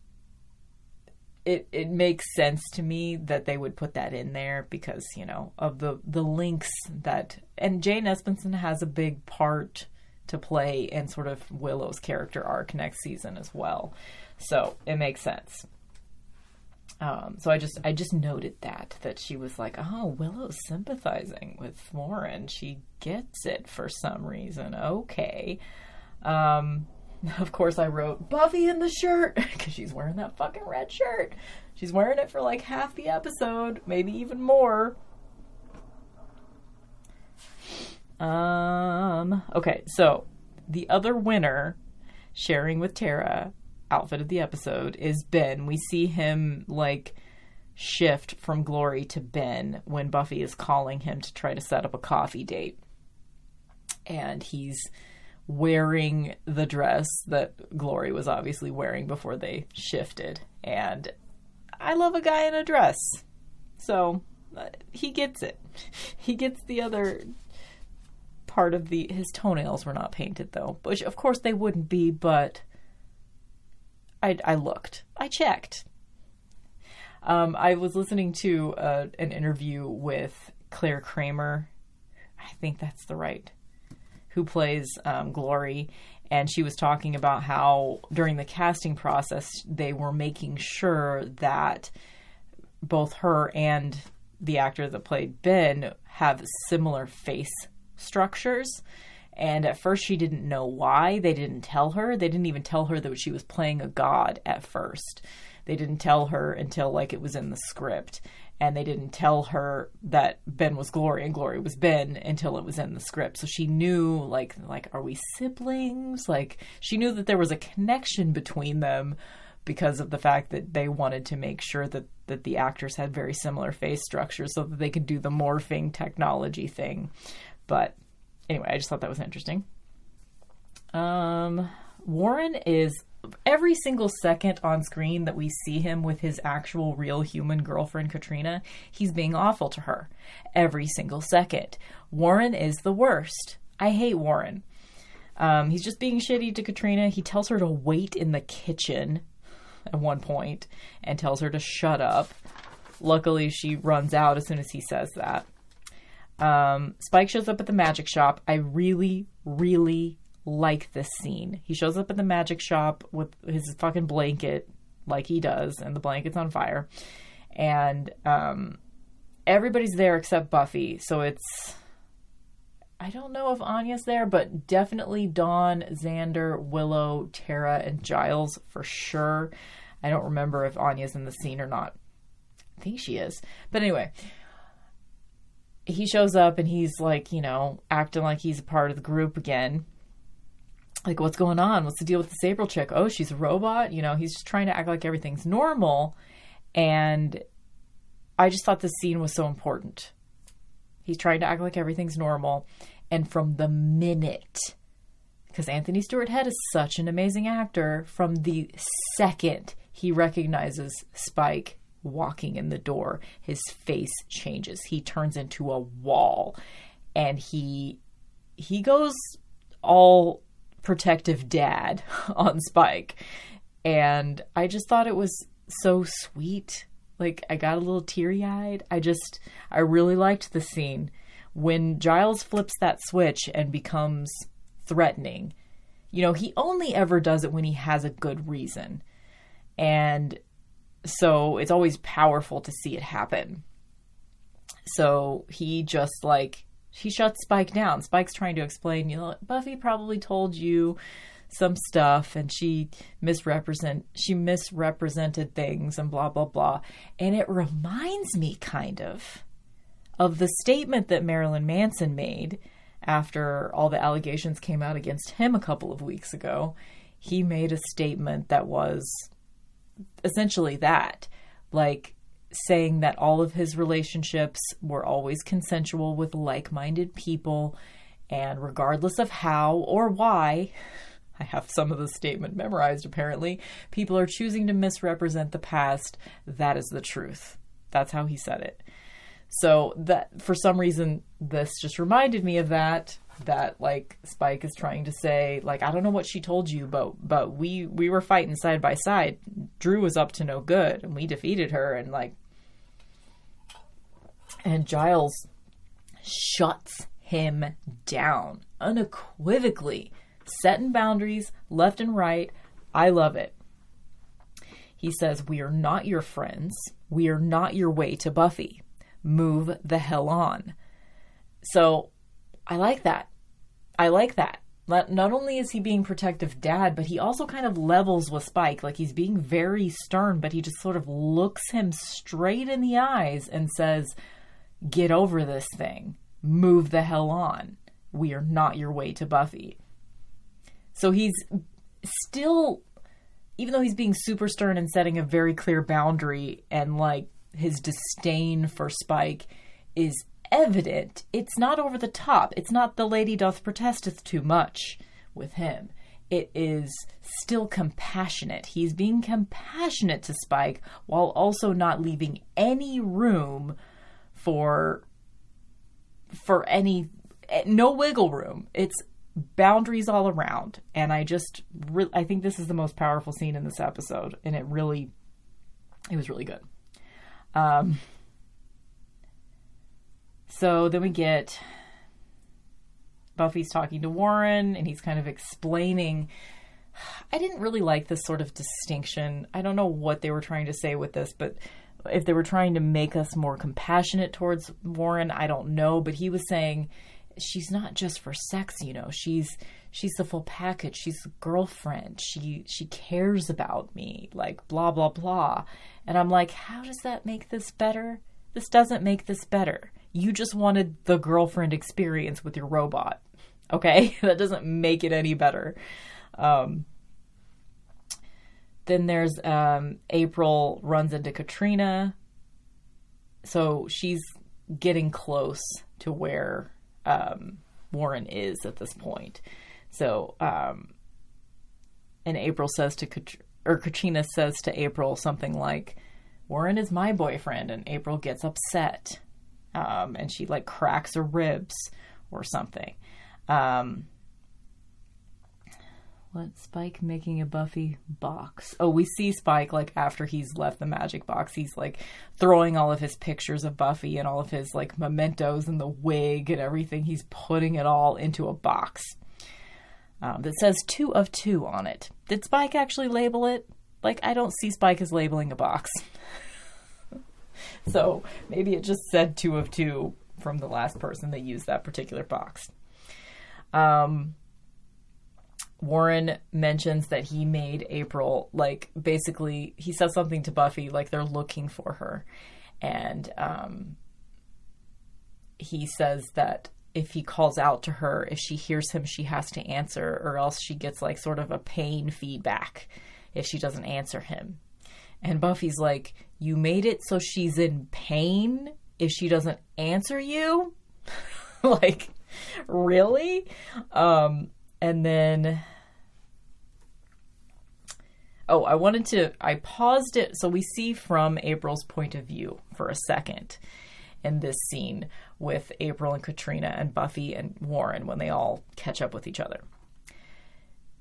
it it makes sense to me that they would put that in there because you know of the the links that and Jane Espenson has a big part to play in sort of Willow's character arc next season as well, so it makes sense. Um, so I just I just noted that that she was like, oh, Willow's sympathizing with Warren. She gets it for some reason. Okay. Um, of course, I wrote Buffy in the shirt because she's wearing that fucking red shirt. She's wearing it for like half the episode, maybe even more. Um. Okay, so the other winner, sharing with Tara, outfit of the episode is Ben. We see him like shift from Glory to Ben when Buffy is calling him to try to set up a coffee date. And he's wearing the dress that Glory was obviously wearing before they shifted. And I love a guy in a dress. So uh, he gets it. He gets the other part of the his toenails were not painted though, which of course they wouldn't be, but I, I looked. I checked. Um, I was listening to uh, an interview with Clare Kramer. I think that's the right. Who plays um, Glory, and she was talking about how during the casting process they were making sure that both her and the actor that played Ben have similar face structures and at first, she didn't know why. They didn't tell her. They didn't even tell her that she was playing a god at first. They didn't tell her until like it was in the script. And they didn't tell her that Ben was Glory and Glory was Ben until it was in the script. So she knew like like are we siblings? Like she knew that there was a connection between them because of the fact that they wanted to make sure that that the actors had very similar face structures so that they could do the morphing technology thing. But anyway, I just thought that was interesting. Um, Warren is every single second on screen that we see him with his actual real human girlfriend Katrina, he's being awful to her. Every single second. Warren is the worst. I hate Warren. Um, he's just being shitty to Katrina. He tells her to wait in the kitchen at one point and tells her to shut up. Luckily, she runs out as soon as he says that. Um, Spike shows up at the magic shop. I really, really like this scene. He shows up at the magic shop with his fucking blanket, like he does, and the blanket's on fire. And um, everybody's there except Buffy. So it's. I don't know if Anya's there, but definitely Dawn, Xander, Willow, Tara, and Giles for sure. I don't remember if Anya's in the scene or not. I think she is. But anyway, he shows up and he's like, you know, acting like he's a part of the group again. Like, what's going on? What's the deal with this April chick? Oh, she's a robot. You know, he's just trying to act like everything's normal. And I just thought this scene was so important. He's trying to act like everything's normal. And from the minute, because Anthony Stewart Head is such an amazing actor, from the second he recognizes Spike walking in the door, his face changes. He turns into a wall and he he goes all protective dad on Spike. And I just thought it was so sweet. Like I got a little teary-eyed. I just I really liked the scene when Giles flips that switch and becomes threatening. You know, he only ever does it when he has a good reason. And so it's always powerful to see it happen. So he just like he shuts Spike down. Spike's trying to explain, you know, Buffy probably told you some stuff and she misrepresent she misrepresented things and blah blah blah. And it reminds me kind of of the statement that Marilyn Manson made after all the allegations came out against him a couple of weeks ago. He made a statement that was essentially that like saying that all of his relationships were always consensual with like minded people, and regardless of how or why, I have some of the statement memorized apparently, people are choosing to misrepresent the past. That is the truth. That's how he said it. So that for some reason this just reminded me of that that like Spike is trying to say like I don't know what she told you but but we we were fighting side by side. Dru was up to no good and we defeated her and like and Giles shuts him down unequivocally, setting boundaries left and right. I love it. He says, We are not your friends. We are not your way to Buffy. Move the hell on. So I like that. I like that. Not only is he being protective dad, but he also kind of levels with Spike. Like he's being very stern, but he just sort of looks him straight in the eyes and says, Get over this thing. Move the hell on. We are not your way to Buffy. So he's still, even though he's being super stern and setting a very clear boundary and like his disdain for Spike is evident. It's not over the top. It's not the lady doth protesteth too much with him. It is still compassionate. He's being compassionate to Spike while also not leaving any room for for any no wiggle room. It's boundaries all around and I just re- I think this is the most powerful scene in this episode and it really it was really good. Um so then we get Buffy's talking to Warren and he's kind of explaining. I didn't really like this sort of distinction. I don't know what they were trying to say with this, but if they were trying to make us more compassionate towards Warren, I don't know. But he was saying she's not just for sex, you know. She's she's the full package. She's a girlfriend. She she cares about me. Like blah blah blah. And I'm like, how does that make this better? This doesn't make this better. You just wanted the girlfriend experience with your robot. Okay? that doesn't make it any better. Um, then there's um, April runs into Katrina. So she's getting close to where um, Warren is at this point. So, um, and April says to Kat- or Katrina says to April something like, "Warren is my boyfriend," and April gets upset um, and she like cracks her ribs or something. Um, what Spike making a Buffy box? Oh, we see Spike like after he's left the magic box. He's like throwing all of his pictures of Buffy and all of his like mementos and the wig and everything. He's putting it all into a box um, that says two of two on it. Did Spike actually label it? Like, I don't see Spike as labeling a box. so maybe it just said two of two from the last person that used that particular box. Um, Warren mentions that he made April like basically he says something to Buffy like they're looking for her, and um, he says that if he calls out to her, if she hears him, she has to answer, or else she gets like sort of a pain feedback if she doesn't answer him. And Buffy's like, You made it so she's in pain if she doesn't answer you? like, really? Um, and then. Oh, I wanted to. I paused it so we see from April's point of view for a second in this scene with April and Katrina and Buffy and Warren when they all catch up with each other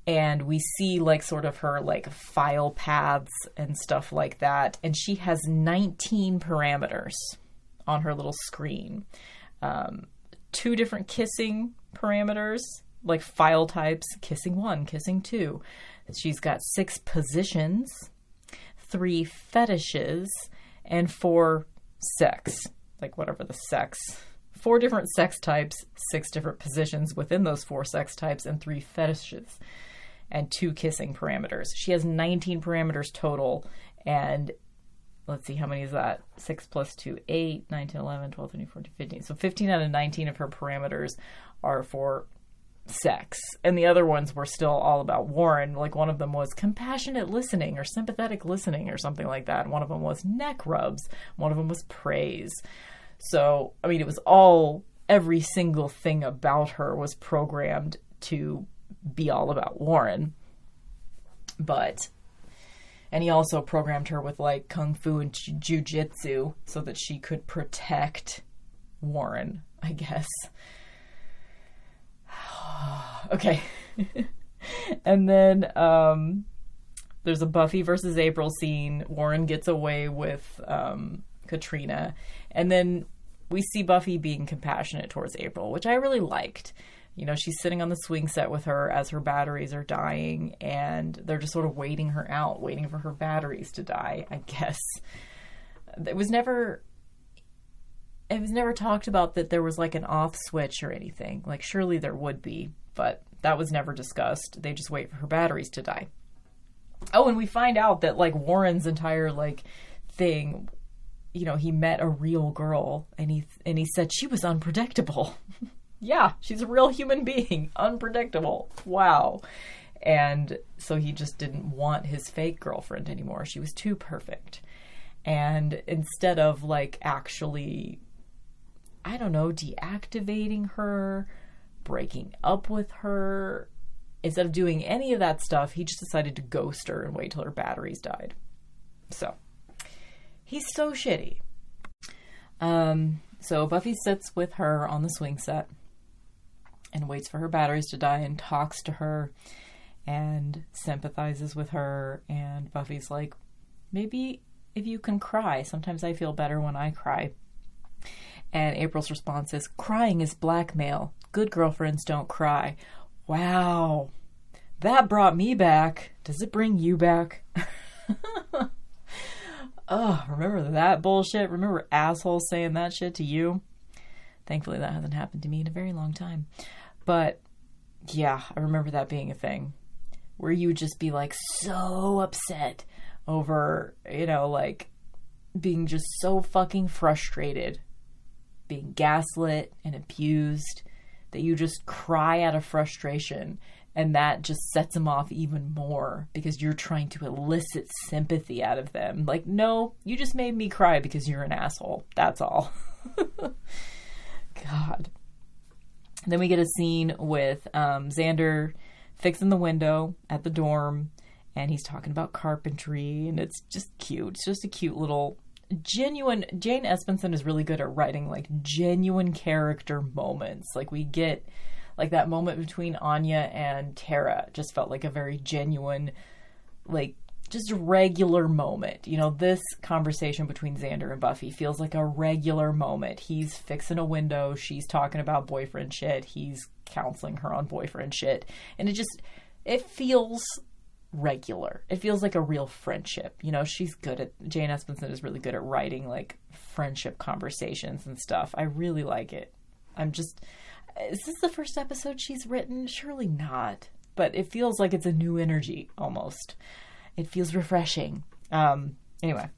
and we see like sort of her like file paths and stuff like that and she has 19 parameters on her little screen. Um, two different kissing parameters like file types kissing one kissing two. She's got six positions three fetishes and four sex like whatever the sex four different sex types six different positions within those four sex types and three fetishes and two kissing parameters. She has 19 parameters total, and let's see, how many is that? 6 plus 2, 8, 9, 10, 11, 12, 13, 14, 15. So 15 out of 19 of her parameters are for sex. And the other ones were still all about Warren. Like one of them was compassionate listening or sympathetic listening or something like that. One of them was neck rubs. One of them was praise. So, I mean, it was all, every single thing about her was programmed to be all about Warren. But, and he also programmed her with like kung fu and jujitsu so that she could protect Warren, I guess. okay. and then um, there's a Buffy versus April scene. Warren gets away with um, Katrina. And then we see Buffy being compassionate towards April, which I really liked. You know, she's sitting on the swing set with her as her batteries are dying, and they're just sort of waiting her out, waiting for her batteries to die, I guess. It was never it was never talked about that there was like an off switch or anything. Like surely there would be, but that was never discussed. They just wait for her batteries to die. Oh, and we find out that like Warren's entire like thing, you know, he met a real girl and he and he said she was unpredictable. yeah, she's a real human being, unpredictable. Wow. And so he just didn't want his fake girlfriend anymore. She was too perfect. And instead of like actually I don't know, deactivating her, breaking up with her. Instead of doing any of that stuff, he just decided to ghost her and wait till her batteries died. So, he's so shitty. Um, so Buffy sits with her on the swing set and waits for her batteries to die and talks to her and sympathizes with her. And Buffy's like, maybe if you can cry, sometimes I feel better when I cry. And April's response is, Crying is blackmail. Good girlfriends don't cry. Wow. That brought me back. Does it bring you back? oh, remember that bullshit? Remember assholes saying that shit to you? Thankfully, that hasn't happened to me in a very long time. But yeah, I remember that being a thing where you would just be like so upset over, you know, like being just so fucking frustrated being gaslit and abused that you just cry out of frustration and that just sets them off even more because you're trying to elicit sympathy out of them. Like, no, you just made me cry because you're an asshole. That's all. God. Then we get a scene with um, Xander fixing the window at the dorm, and he's talking about carpentry, and it's just cute. It's just a cute little genuine Jane Espenson is really good at writing like genuine character moments. Like we get like that moment between Anya and Tara just felt like a very genuine like just a regular moment. You know, this conversation between Xander and Buffy feels like a regular moment. He's fixing a window, she's talking about boyfriend shit, he's counseling her on boyfriend shit. And it just it feels regular. It feels like a real friendship. You know, she's good at Jane Espenson is really good at writing like friendship conversations and stuff. I really like it. I'm just is this the first episode she's written? Surely not. But it feels like it's a new energy almost. It feels refreshing. Um anyway.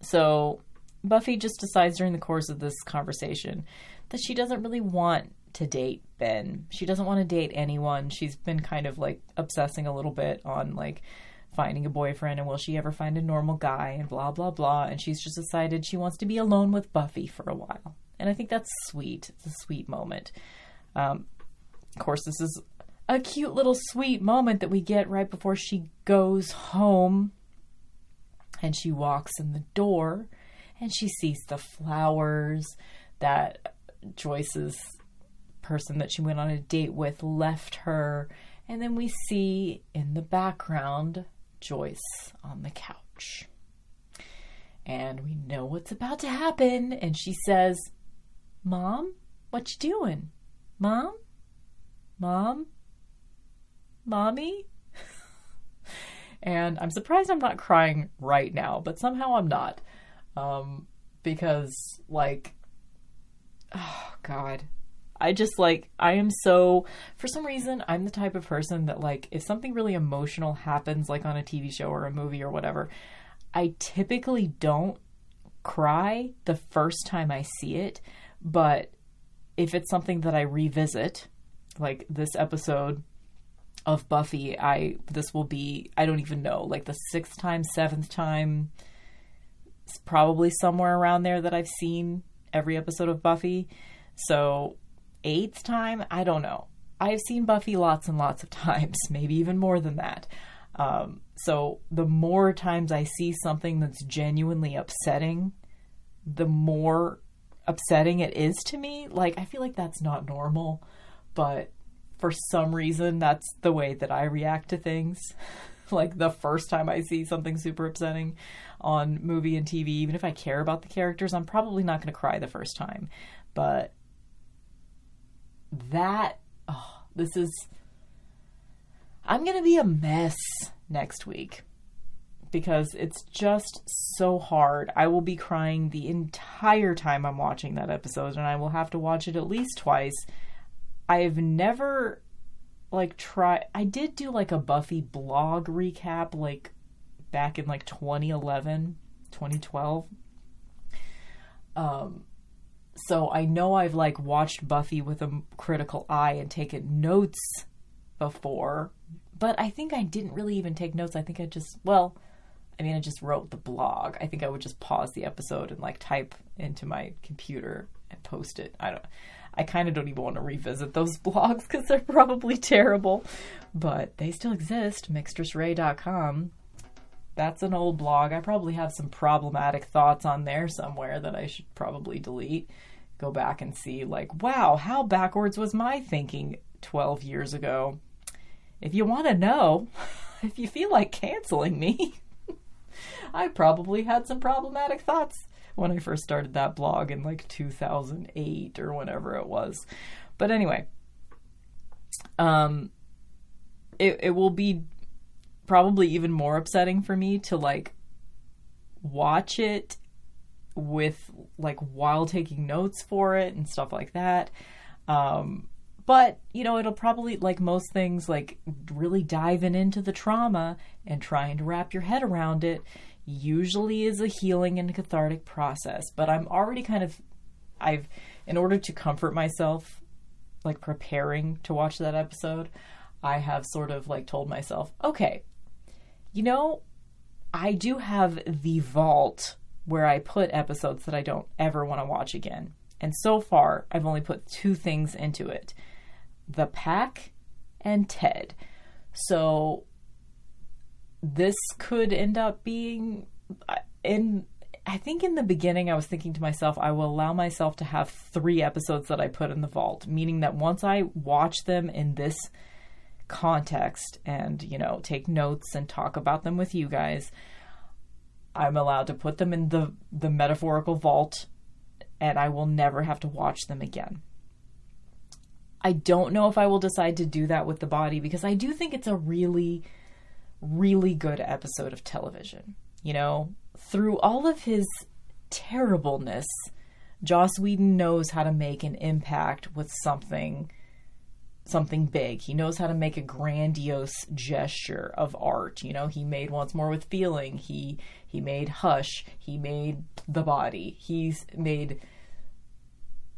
So Buffy just decides during the course of this conversation that she doesn't really want to date Ben. She doesn't want to date anyone. She's been kind of like obsessing a little bit on like finding a boyfriend and will she ever find a normal guy and blah blah blah and she's just decided she wants to be alone with Buffy for a while. And I think that's sweet. It's a sweet moment. Um, of course, this is a cute little sweet moment that we get right before she goes home and she walks in the door and she sees the flowers that Joyce's person that she went on a date with left her. And then we see in the background Joyce on the couch. And we know what's about to happen. And she says, Mom, what you doing? Mom? Mom? Mommy? and I'm surprised I'm not crying right now, but somehow I'm not. Um, because, like, oh, God. I just like I am so for some reason I'm the type of person that like if something really emotional happens like on a TV show or a movie or whatever, I typically don't cry the first time I see it, but if it's something that I revisit, like this episode of Buffy, I this will be I don't even know, like the sixth time, seventh time, it's probably somewhere around there that I've seen every episode of Buffy. So eighth time, I don't know. I've seen Buffy lots and lots of times, maybe even more than that. Um, so the more times I see something that's genuinely upsetting, the more upsetting it is to me. Like, I feel like that's not normal, but for some reason, that's the way that I react to things. like, the first time I see something super upsetting on movie and TV, even if I care about the characters, I'm probably not going to cry the first time. But that, oh, this is. I'm going to be a mess next week because it's just so hard. I will be crying the entire time I'm watching that episode, and I will have to watch it at least twice. I've never like try I did do like a Buffy blog recap like back in like 2011, 2012. Um so I know I've like watched Buffy with a critical eye and taken notes before, but I think I didn't really even take notes. I think I just well, I mean, I just wrote the blog. I think I would just pause the episode and like type into my computer and post it. I don't. I kind of don't even want to revisit those blogs because they're probably terrible, but they still exist. Mixtressray.com. That's an old blog. I probably have some problematic thoughts on there somewhere that I should probably delete. Go back and see, like, wow, how backwards was my thinking 12 years ago? If you want to know, if you feel like canceling me, I probably had some problematic thoughts when I first started that blog in like 2008 or whenever it was. But anyway, um, it it will be probably even more upsetting for me to like watch it with like while taking notes for it and stuff like that. Um, but you know, it'll probably like most things, like really diving into the trauma and trying to wrap your head around it usually is a healing and cathartic process, but I'm already kind of I've in order to comfort myself like preparing to watch that episode, I have sort of like told myself, okay, you know, I do have the vault where I put episodes that I don't ever want to watch again. And so far, I've only put two things into it The Pack and Ted. So this could end up being uh, in I think in the beginning I was thinking to myself I will allow myself to have 3 episodes that I put in the vault meaning that once I watch them in this context and you know take notes and talk about them with you guys I'm allowed to put them in the the metaphorical vault and I will never have to watch them again. I don't know if I will decide to do that with the body because I do think it's a really really good episode of television. You know, through all of his terribleness, Joss Whedon knows how to make an impact with something something big. He knows how to make a grandiose gesture of art. You know, he made Once More with Feeling. He he made Hush. He made The Body. He's made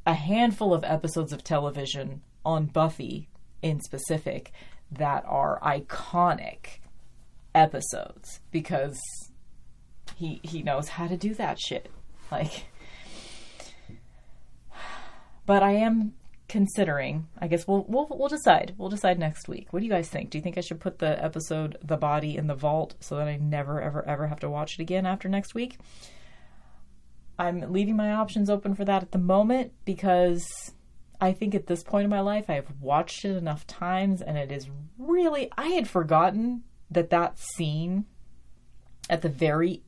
a handful of episodes of television on Buffy in specific that are iconic episodes because he he knows how to do that shit. Like but I am considering. I guess we'll we'll we'll decide. We'll decide next week. What do you guys think? Do you think I should put the episode The Body in the Vault so that I never ever ever have to watch it again after next week? I'm leaving my options open for that at the moment because I think at this point in my life I have watched it enough times and it is really I had forgotten that that scene at the very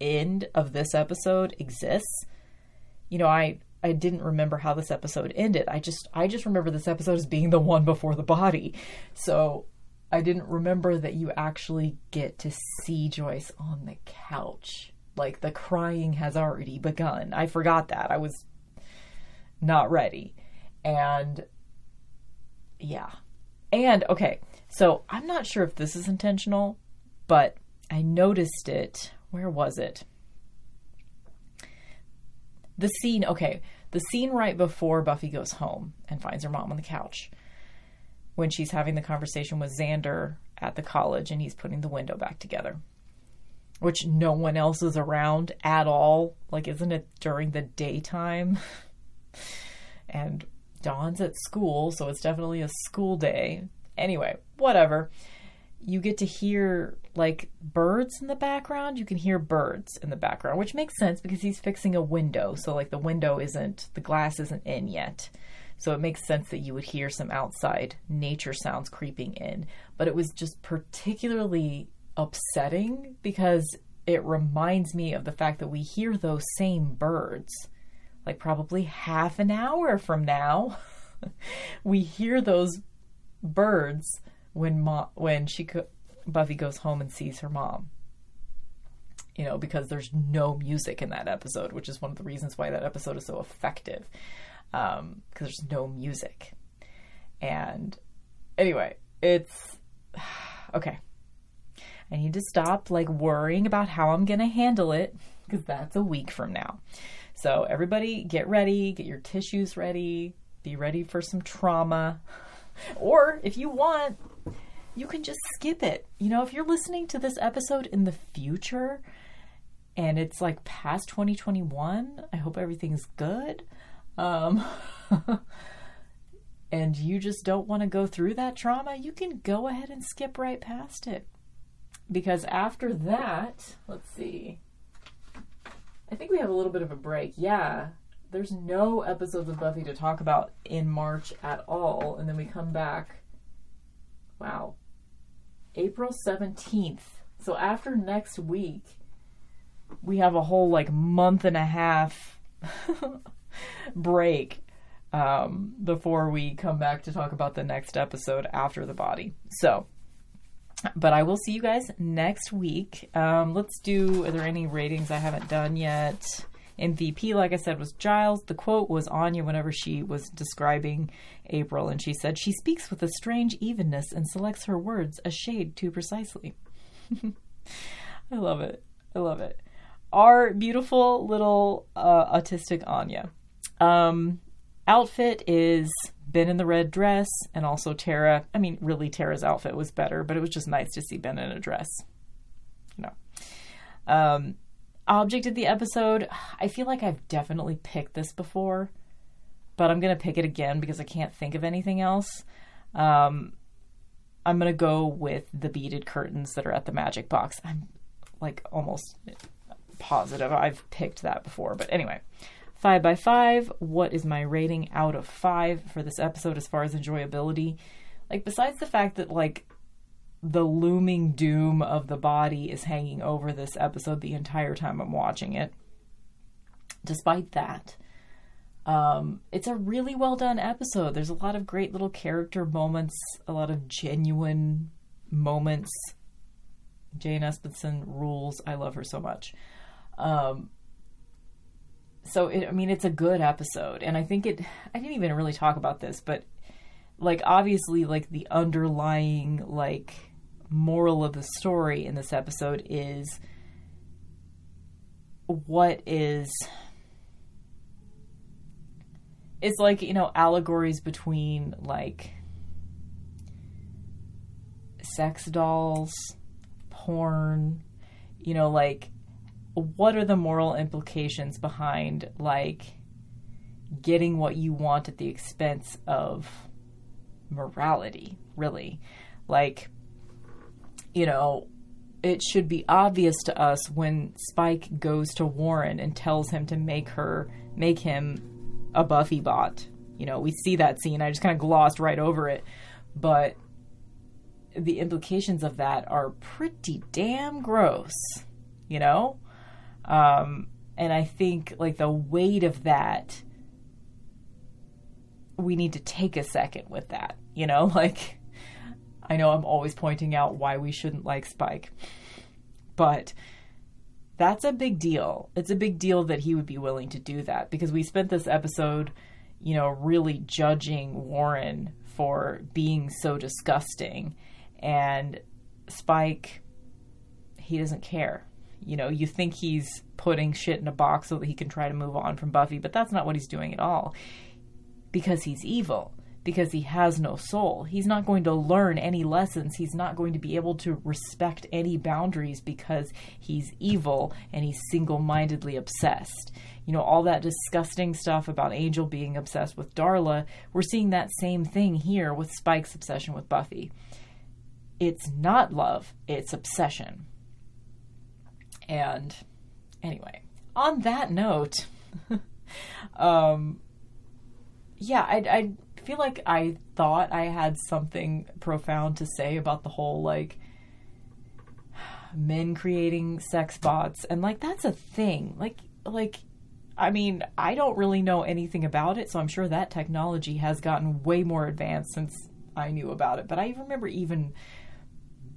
end of this episode exists. You know, I I didn't remember how this episode ended. I just I just remember this episode as being the one before the body. So I didn't remember that you actually get to see Joyce on the couch. Like the crying has already begun. I forgot that. I was not ready. And yeah. And okay, so I'm not sure if this is intentional, but I noticed it where was it? The scene, okay, the scene right before Buffy goes home and finds her mom on the couch when she's having the conversation with Xander at the college and he's putting the window back together, which no one else is around at all. Like, isn't it during the daytime? and Dawn's at school, so it's definitely a school day. Anyway, whatever. You get to hear like birds in the background. You can hear birds in the background, which makes sense because he's fixing a window. So, like, the window isn't, the glass isn't in yet. So, it makes sense that you would hear some outside nature sounds creeping in. But it was just particularly upsetting because it reminds me of the fact that we hear those same birds like probably half an hour from now. we hear those birds when mo- when she co- Buffy goes home and sees her mom. You know, because there's no music in that episode, which is one of the reasons why that episode is so effective. Because um, there's no music. And anyway, it's okay. I need to stop like worrying about how I'm going to handle it because that's a week from now. So, everybody get ready, get your tissues ready, be ready for some trauma. Or if you want, you can just skip it. You know, if you're listening to this episode in the future and it's like past 2021, I hope everything's good. Um, and you just don't want to go through that trauma, you can go ahead and skip right past it. Because after that, let's see. I think we have a little bit of a break. Yeah. There's no episodes of Buffy to talk about in March at all. And then we come back. Wow. April 17th. So after next week, we have a whole like month and a half break um, before we come back to talk about the next episode after the body. So but I will see you guys next week. Um, let's do. Are there any ratings I haven't done yet? MVP, like I said, was Giles. The quote was Anya whenever she was describing April, and she said, She speaks with a strange evenness and selects her words a shade too precisely. I love it. I love it. Our beautiful little uh, autistic Anya. Um, outfit is Ben in the red dress, and also Tara. I mean, really, Tara's outfit was better, but it was just nice to see Ben in a dress. You know. Um, object of the episode. I feel like I've definitely picked this before, but I'm gonna pick it again because I can't think of anything else. Um, I'm gonna go with the beaded curtains that are at the magic box. I'm like almost positive I've picked that before, but anyway five by five. What is my rating out of five for this episode as far as enjoyability? Like, besides the fact that, like, the looming doom of the body is hanging over this episode the entire time I'm watching it, despite that, um, it's a really well done episode. There's a lot of great little character moments, a lot of genuine moments. Jane Espenson rules. I love her so much. Um, so it, I mean, it's a good episode, and I think it. I didn't even really talk about this, but like obviously, like the underlying like moral of the story in this episode is what is it's like you know allegories between like sex dolls porn you know like what are the moral implications behind like getting what you want at the expense of morality, really? Like, you know, it should be obvious to us when Spike goes to Warren and tells him to make her make him a Buffy bot. You know, we see that scene. I just kind of glossed right over it, but the implications of that are pretty damn gross, you know? Um, and I think like the weight of that, we need to take a second with that. You know, like I know I'm always pointing out why we shouldn't like Spike, but that's a big deal. It's a big deal that he would be willing to do that because we spent this episode, you know, really judging Warren for being so disgusting. And Spike, he doesn't care You know, you think he's putting shit in a box so that he can try to move on from Buffy, but that's not what he's doing at all. Because he's evil because he has no soul. He's not going to learn any lessons. He's not going to be able to respect any boundaries because he's evil and he's single mindedly obsessed. You know, all that disgusting stuff about Angel being obsessed with Darla, we're seeing that same thing here with Spike's obsession with Buffy. It's not love, it's obsession. And anyway, on that note, um, yeah, I, I feel like I thought I had something profound to say about the whole like men creating sex bots and like that's a thing. Like like I mean, I don't really know anything about it, so I'm sure that technology has gotten way more advanced since I knew about it. But I remember even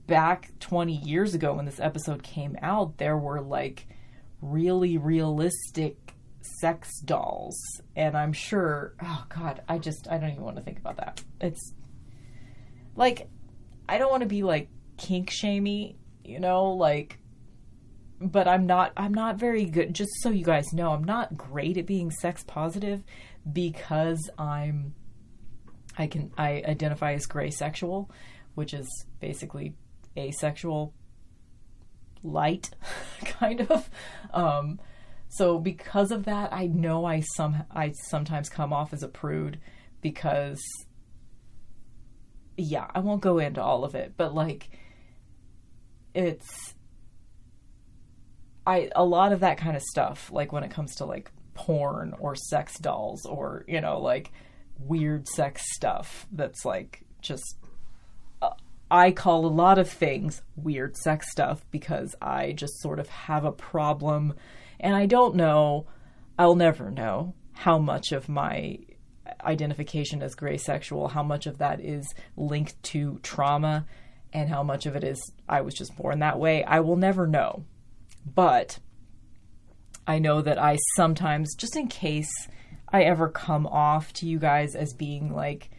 back 20 years ago when this episode came out, there were like really realistic sex dolls. And i'm sure oh god i just i don't even want to think about that. It's like i don't want to be like kink shamey you know like but i'm not i'm not very good just so you guys know i'm not great at being sex positive because i'm i can i identify as gray sexual which is basically asexual light kind of. Um so because of that, I know I some I sometimes come off as a prude because yeah, I won't go into all of it, but like it's I a lot of that kind of stuff, like when it comes to like porn or sex dolls or, you know, like weird sex stuff that's like just uh, I call a lot of things weird sex stuff because I just sort of have a problem and I don't know, I'll never know how much of my identification as gray sexual, how much of that is linked to trauma, and how much of it is I was just born that way. I will never know. But I know that I sometimes, just in case I ever come off to you guys as being like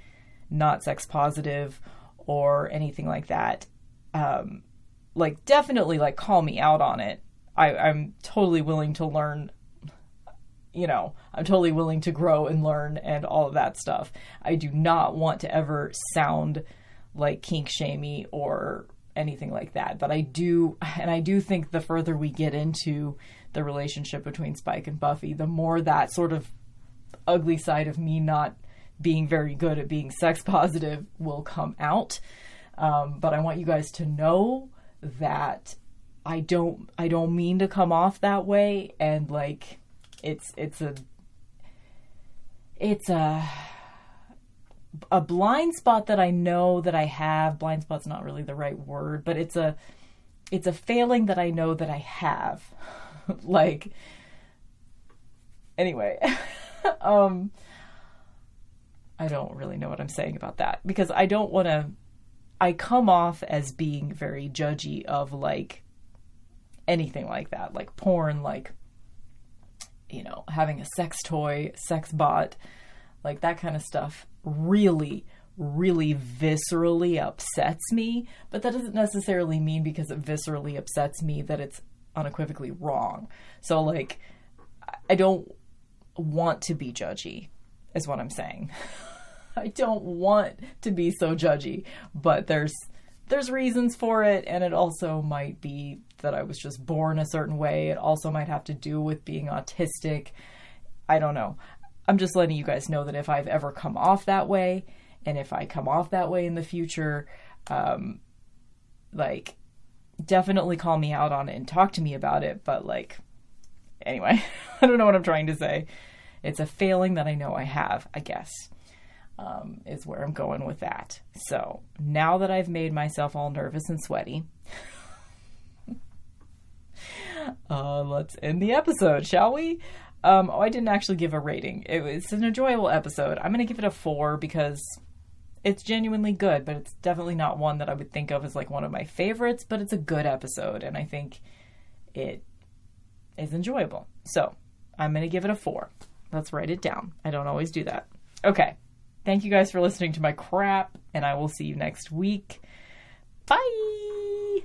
not sex positive or anything like that, um, like definitely like call me out on it I, I'm totally willing to learn you know, I'm totally willing to grow and learn and all of that stuff. I do not want to ever sound like kink shamey or anything like that. But I do, and I do think the further we get into the relationship between Spike and Buffy, the more that sort of ugly side of me not being very good at being sex positive will come out. Um, but I want you guys to know that I don't I don't mean to come off that way and like it's it's a it's a a blind spot that I know that I have. Blind spot's not really the right word, but it's a it's a failing that I know that I have. like anyway, um I don't really know what I'm saying about that because I don't want to I come off as being very judgy of like anything like that, like porn, like, you know, having a sex toy, sex bot, like that kind of stuff really, really viscerally upsets me. But that doesn't necessarily mean because it viscerally upsets me that it's unequivocally wrong. So, like, I don't want to be judgy, is what I'm saying. I don't want to be so judgy, but there's there's reasons for it and it also might be that I was just born a certain way. It also might have to do with being autistic. I don't know. I'm just letting you guys know that if I've ever come off that way, and if I come off that way in the future, um, like, definitely call me out on it and talk to me about it. But, like, anyway, I don't know what I'm trying to say. It's a failing that I know I have, I guess, um, is where I'm going with that. So now that I've made myself all nervous and sweaty, uh, let's end the episode, shall we? Um, oh, I didn't actually give a rating. It was an enjoyable episode. I'm going to give it a four because it's genuinely good, but it's definitely not one that I would think of as like one of my favorites, but it's a good episode, and I think it is enjoyable. So I'm going to give it a four. Let's write it down. I don't always do that. Okay. Thank you guys for listening to my crap, and I will see you next week. Bye.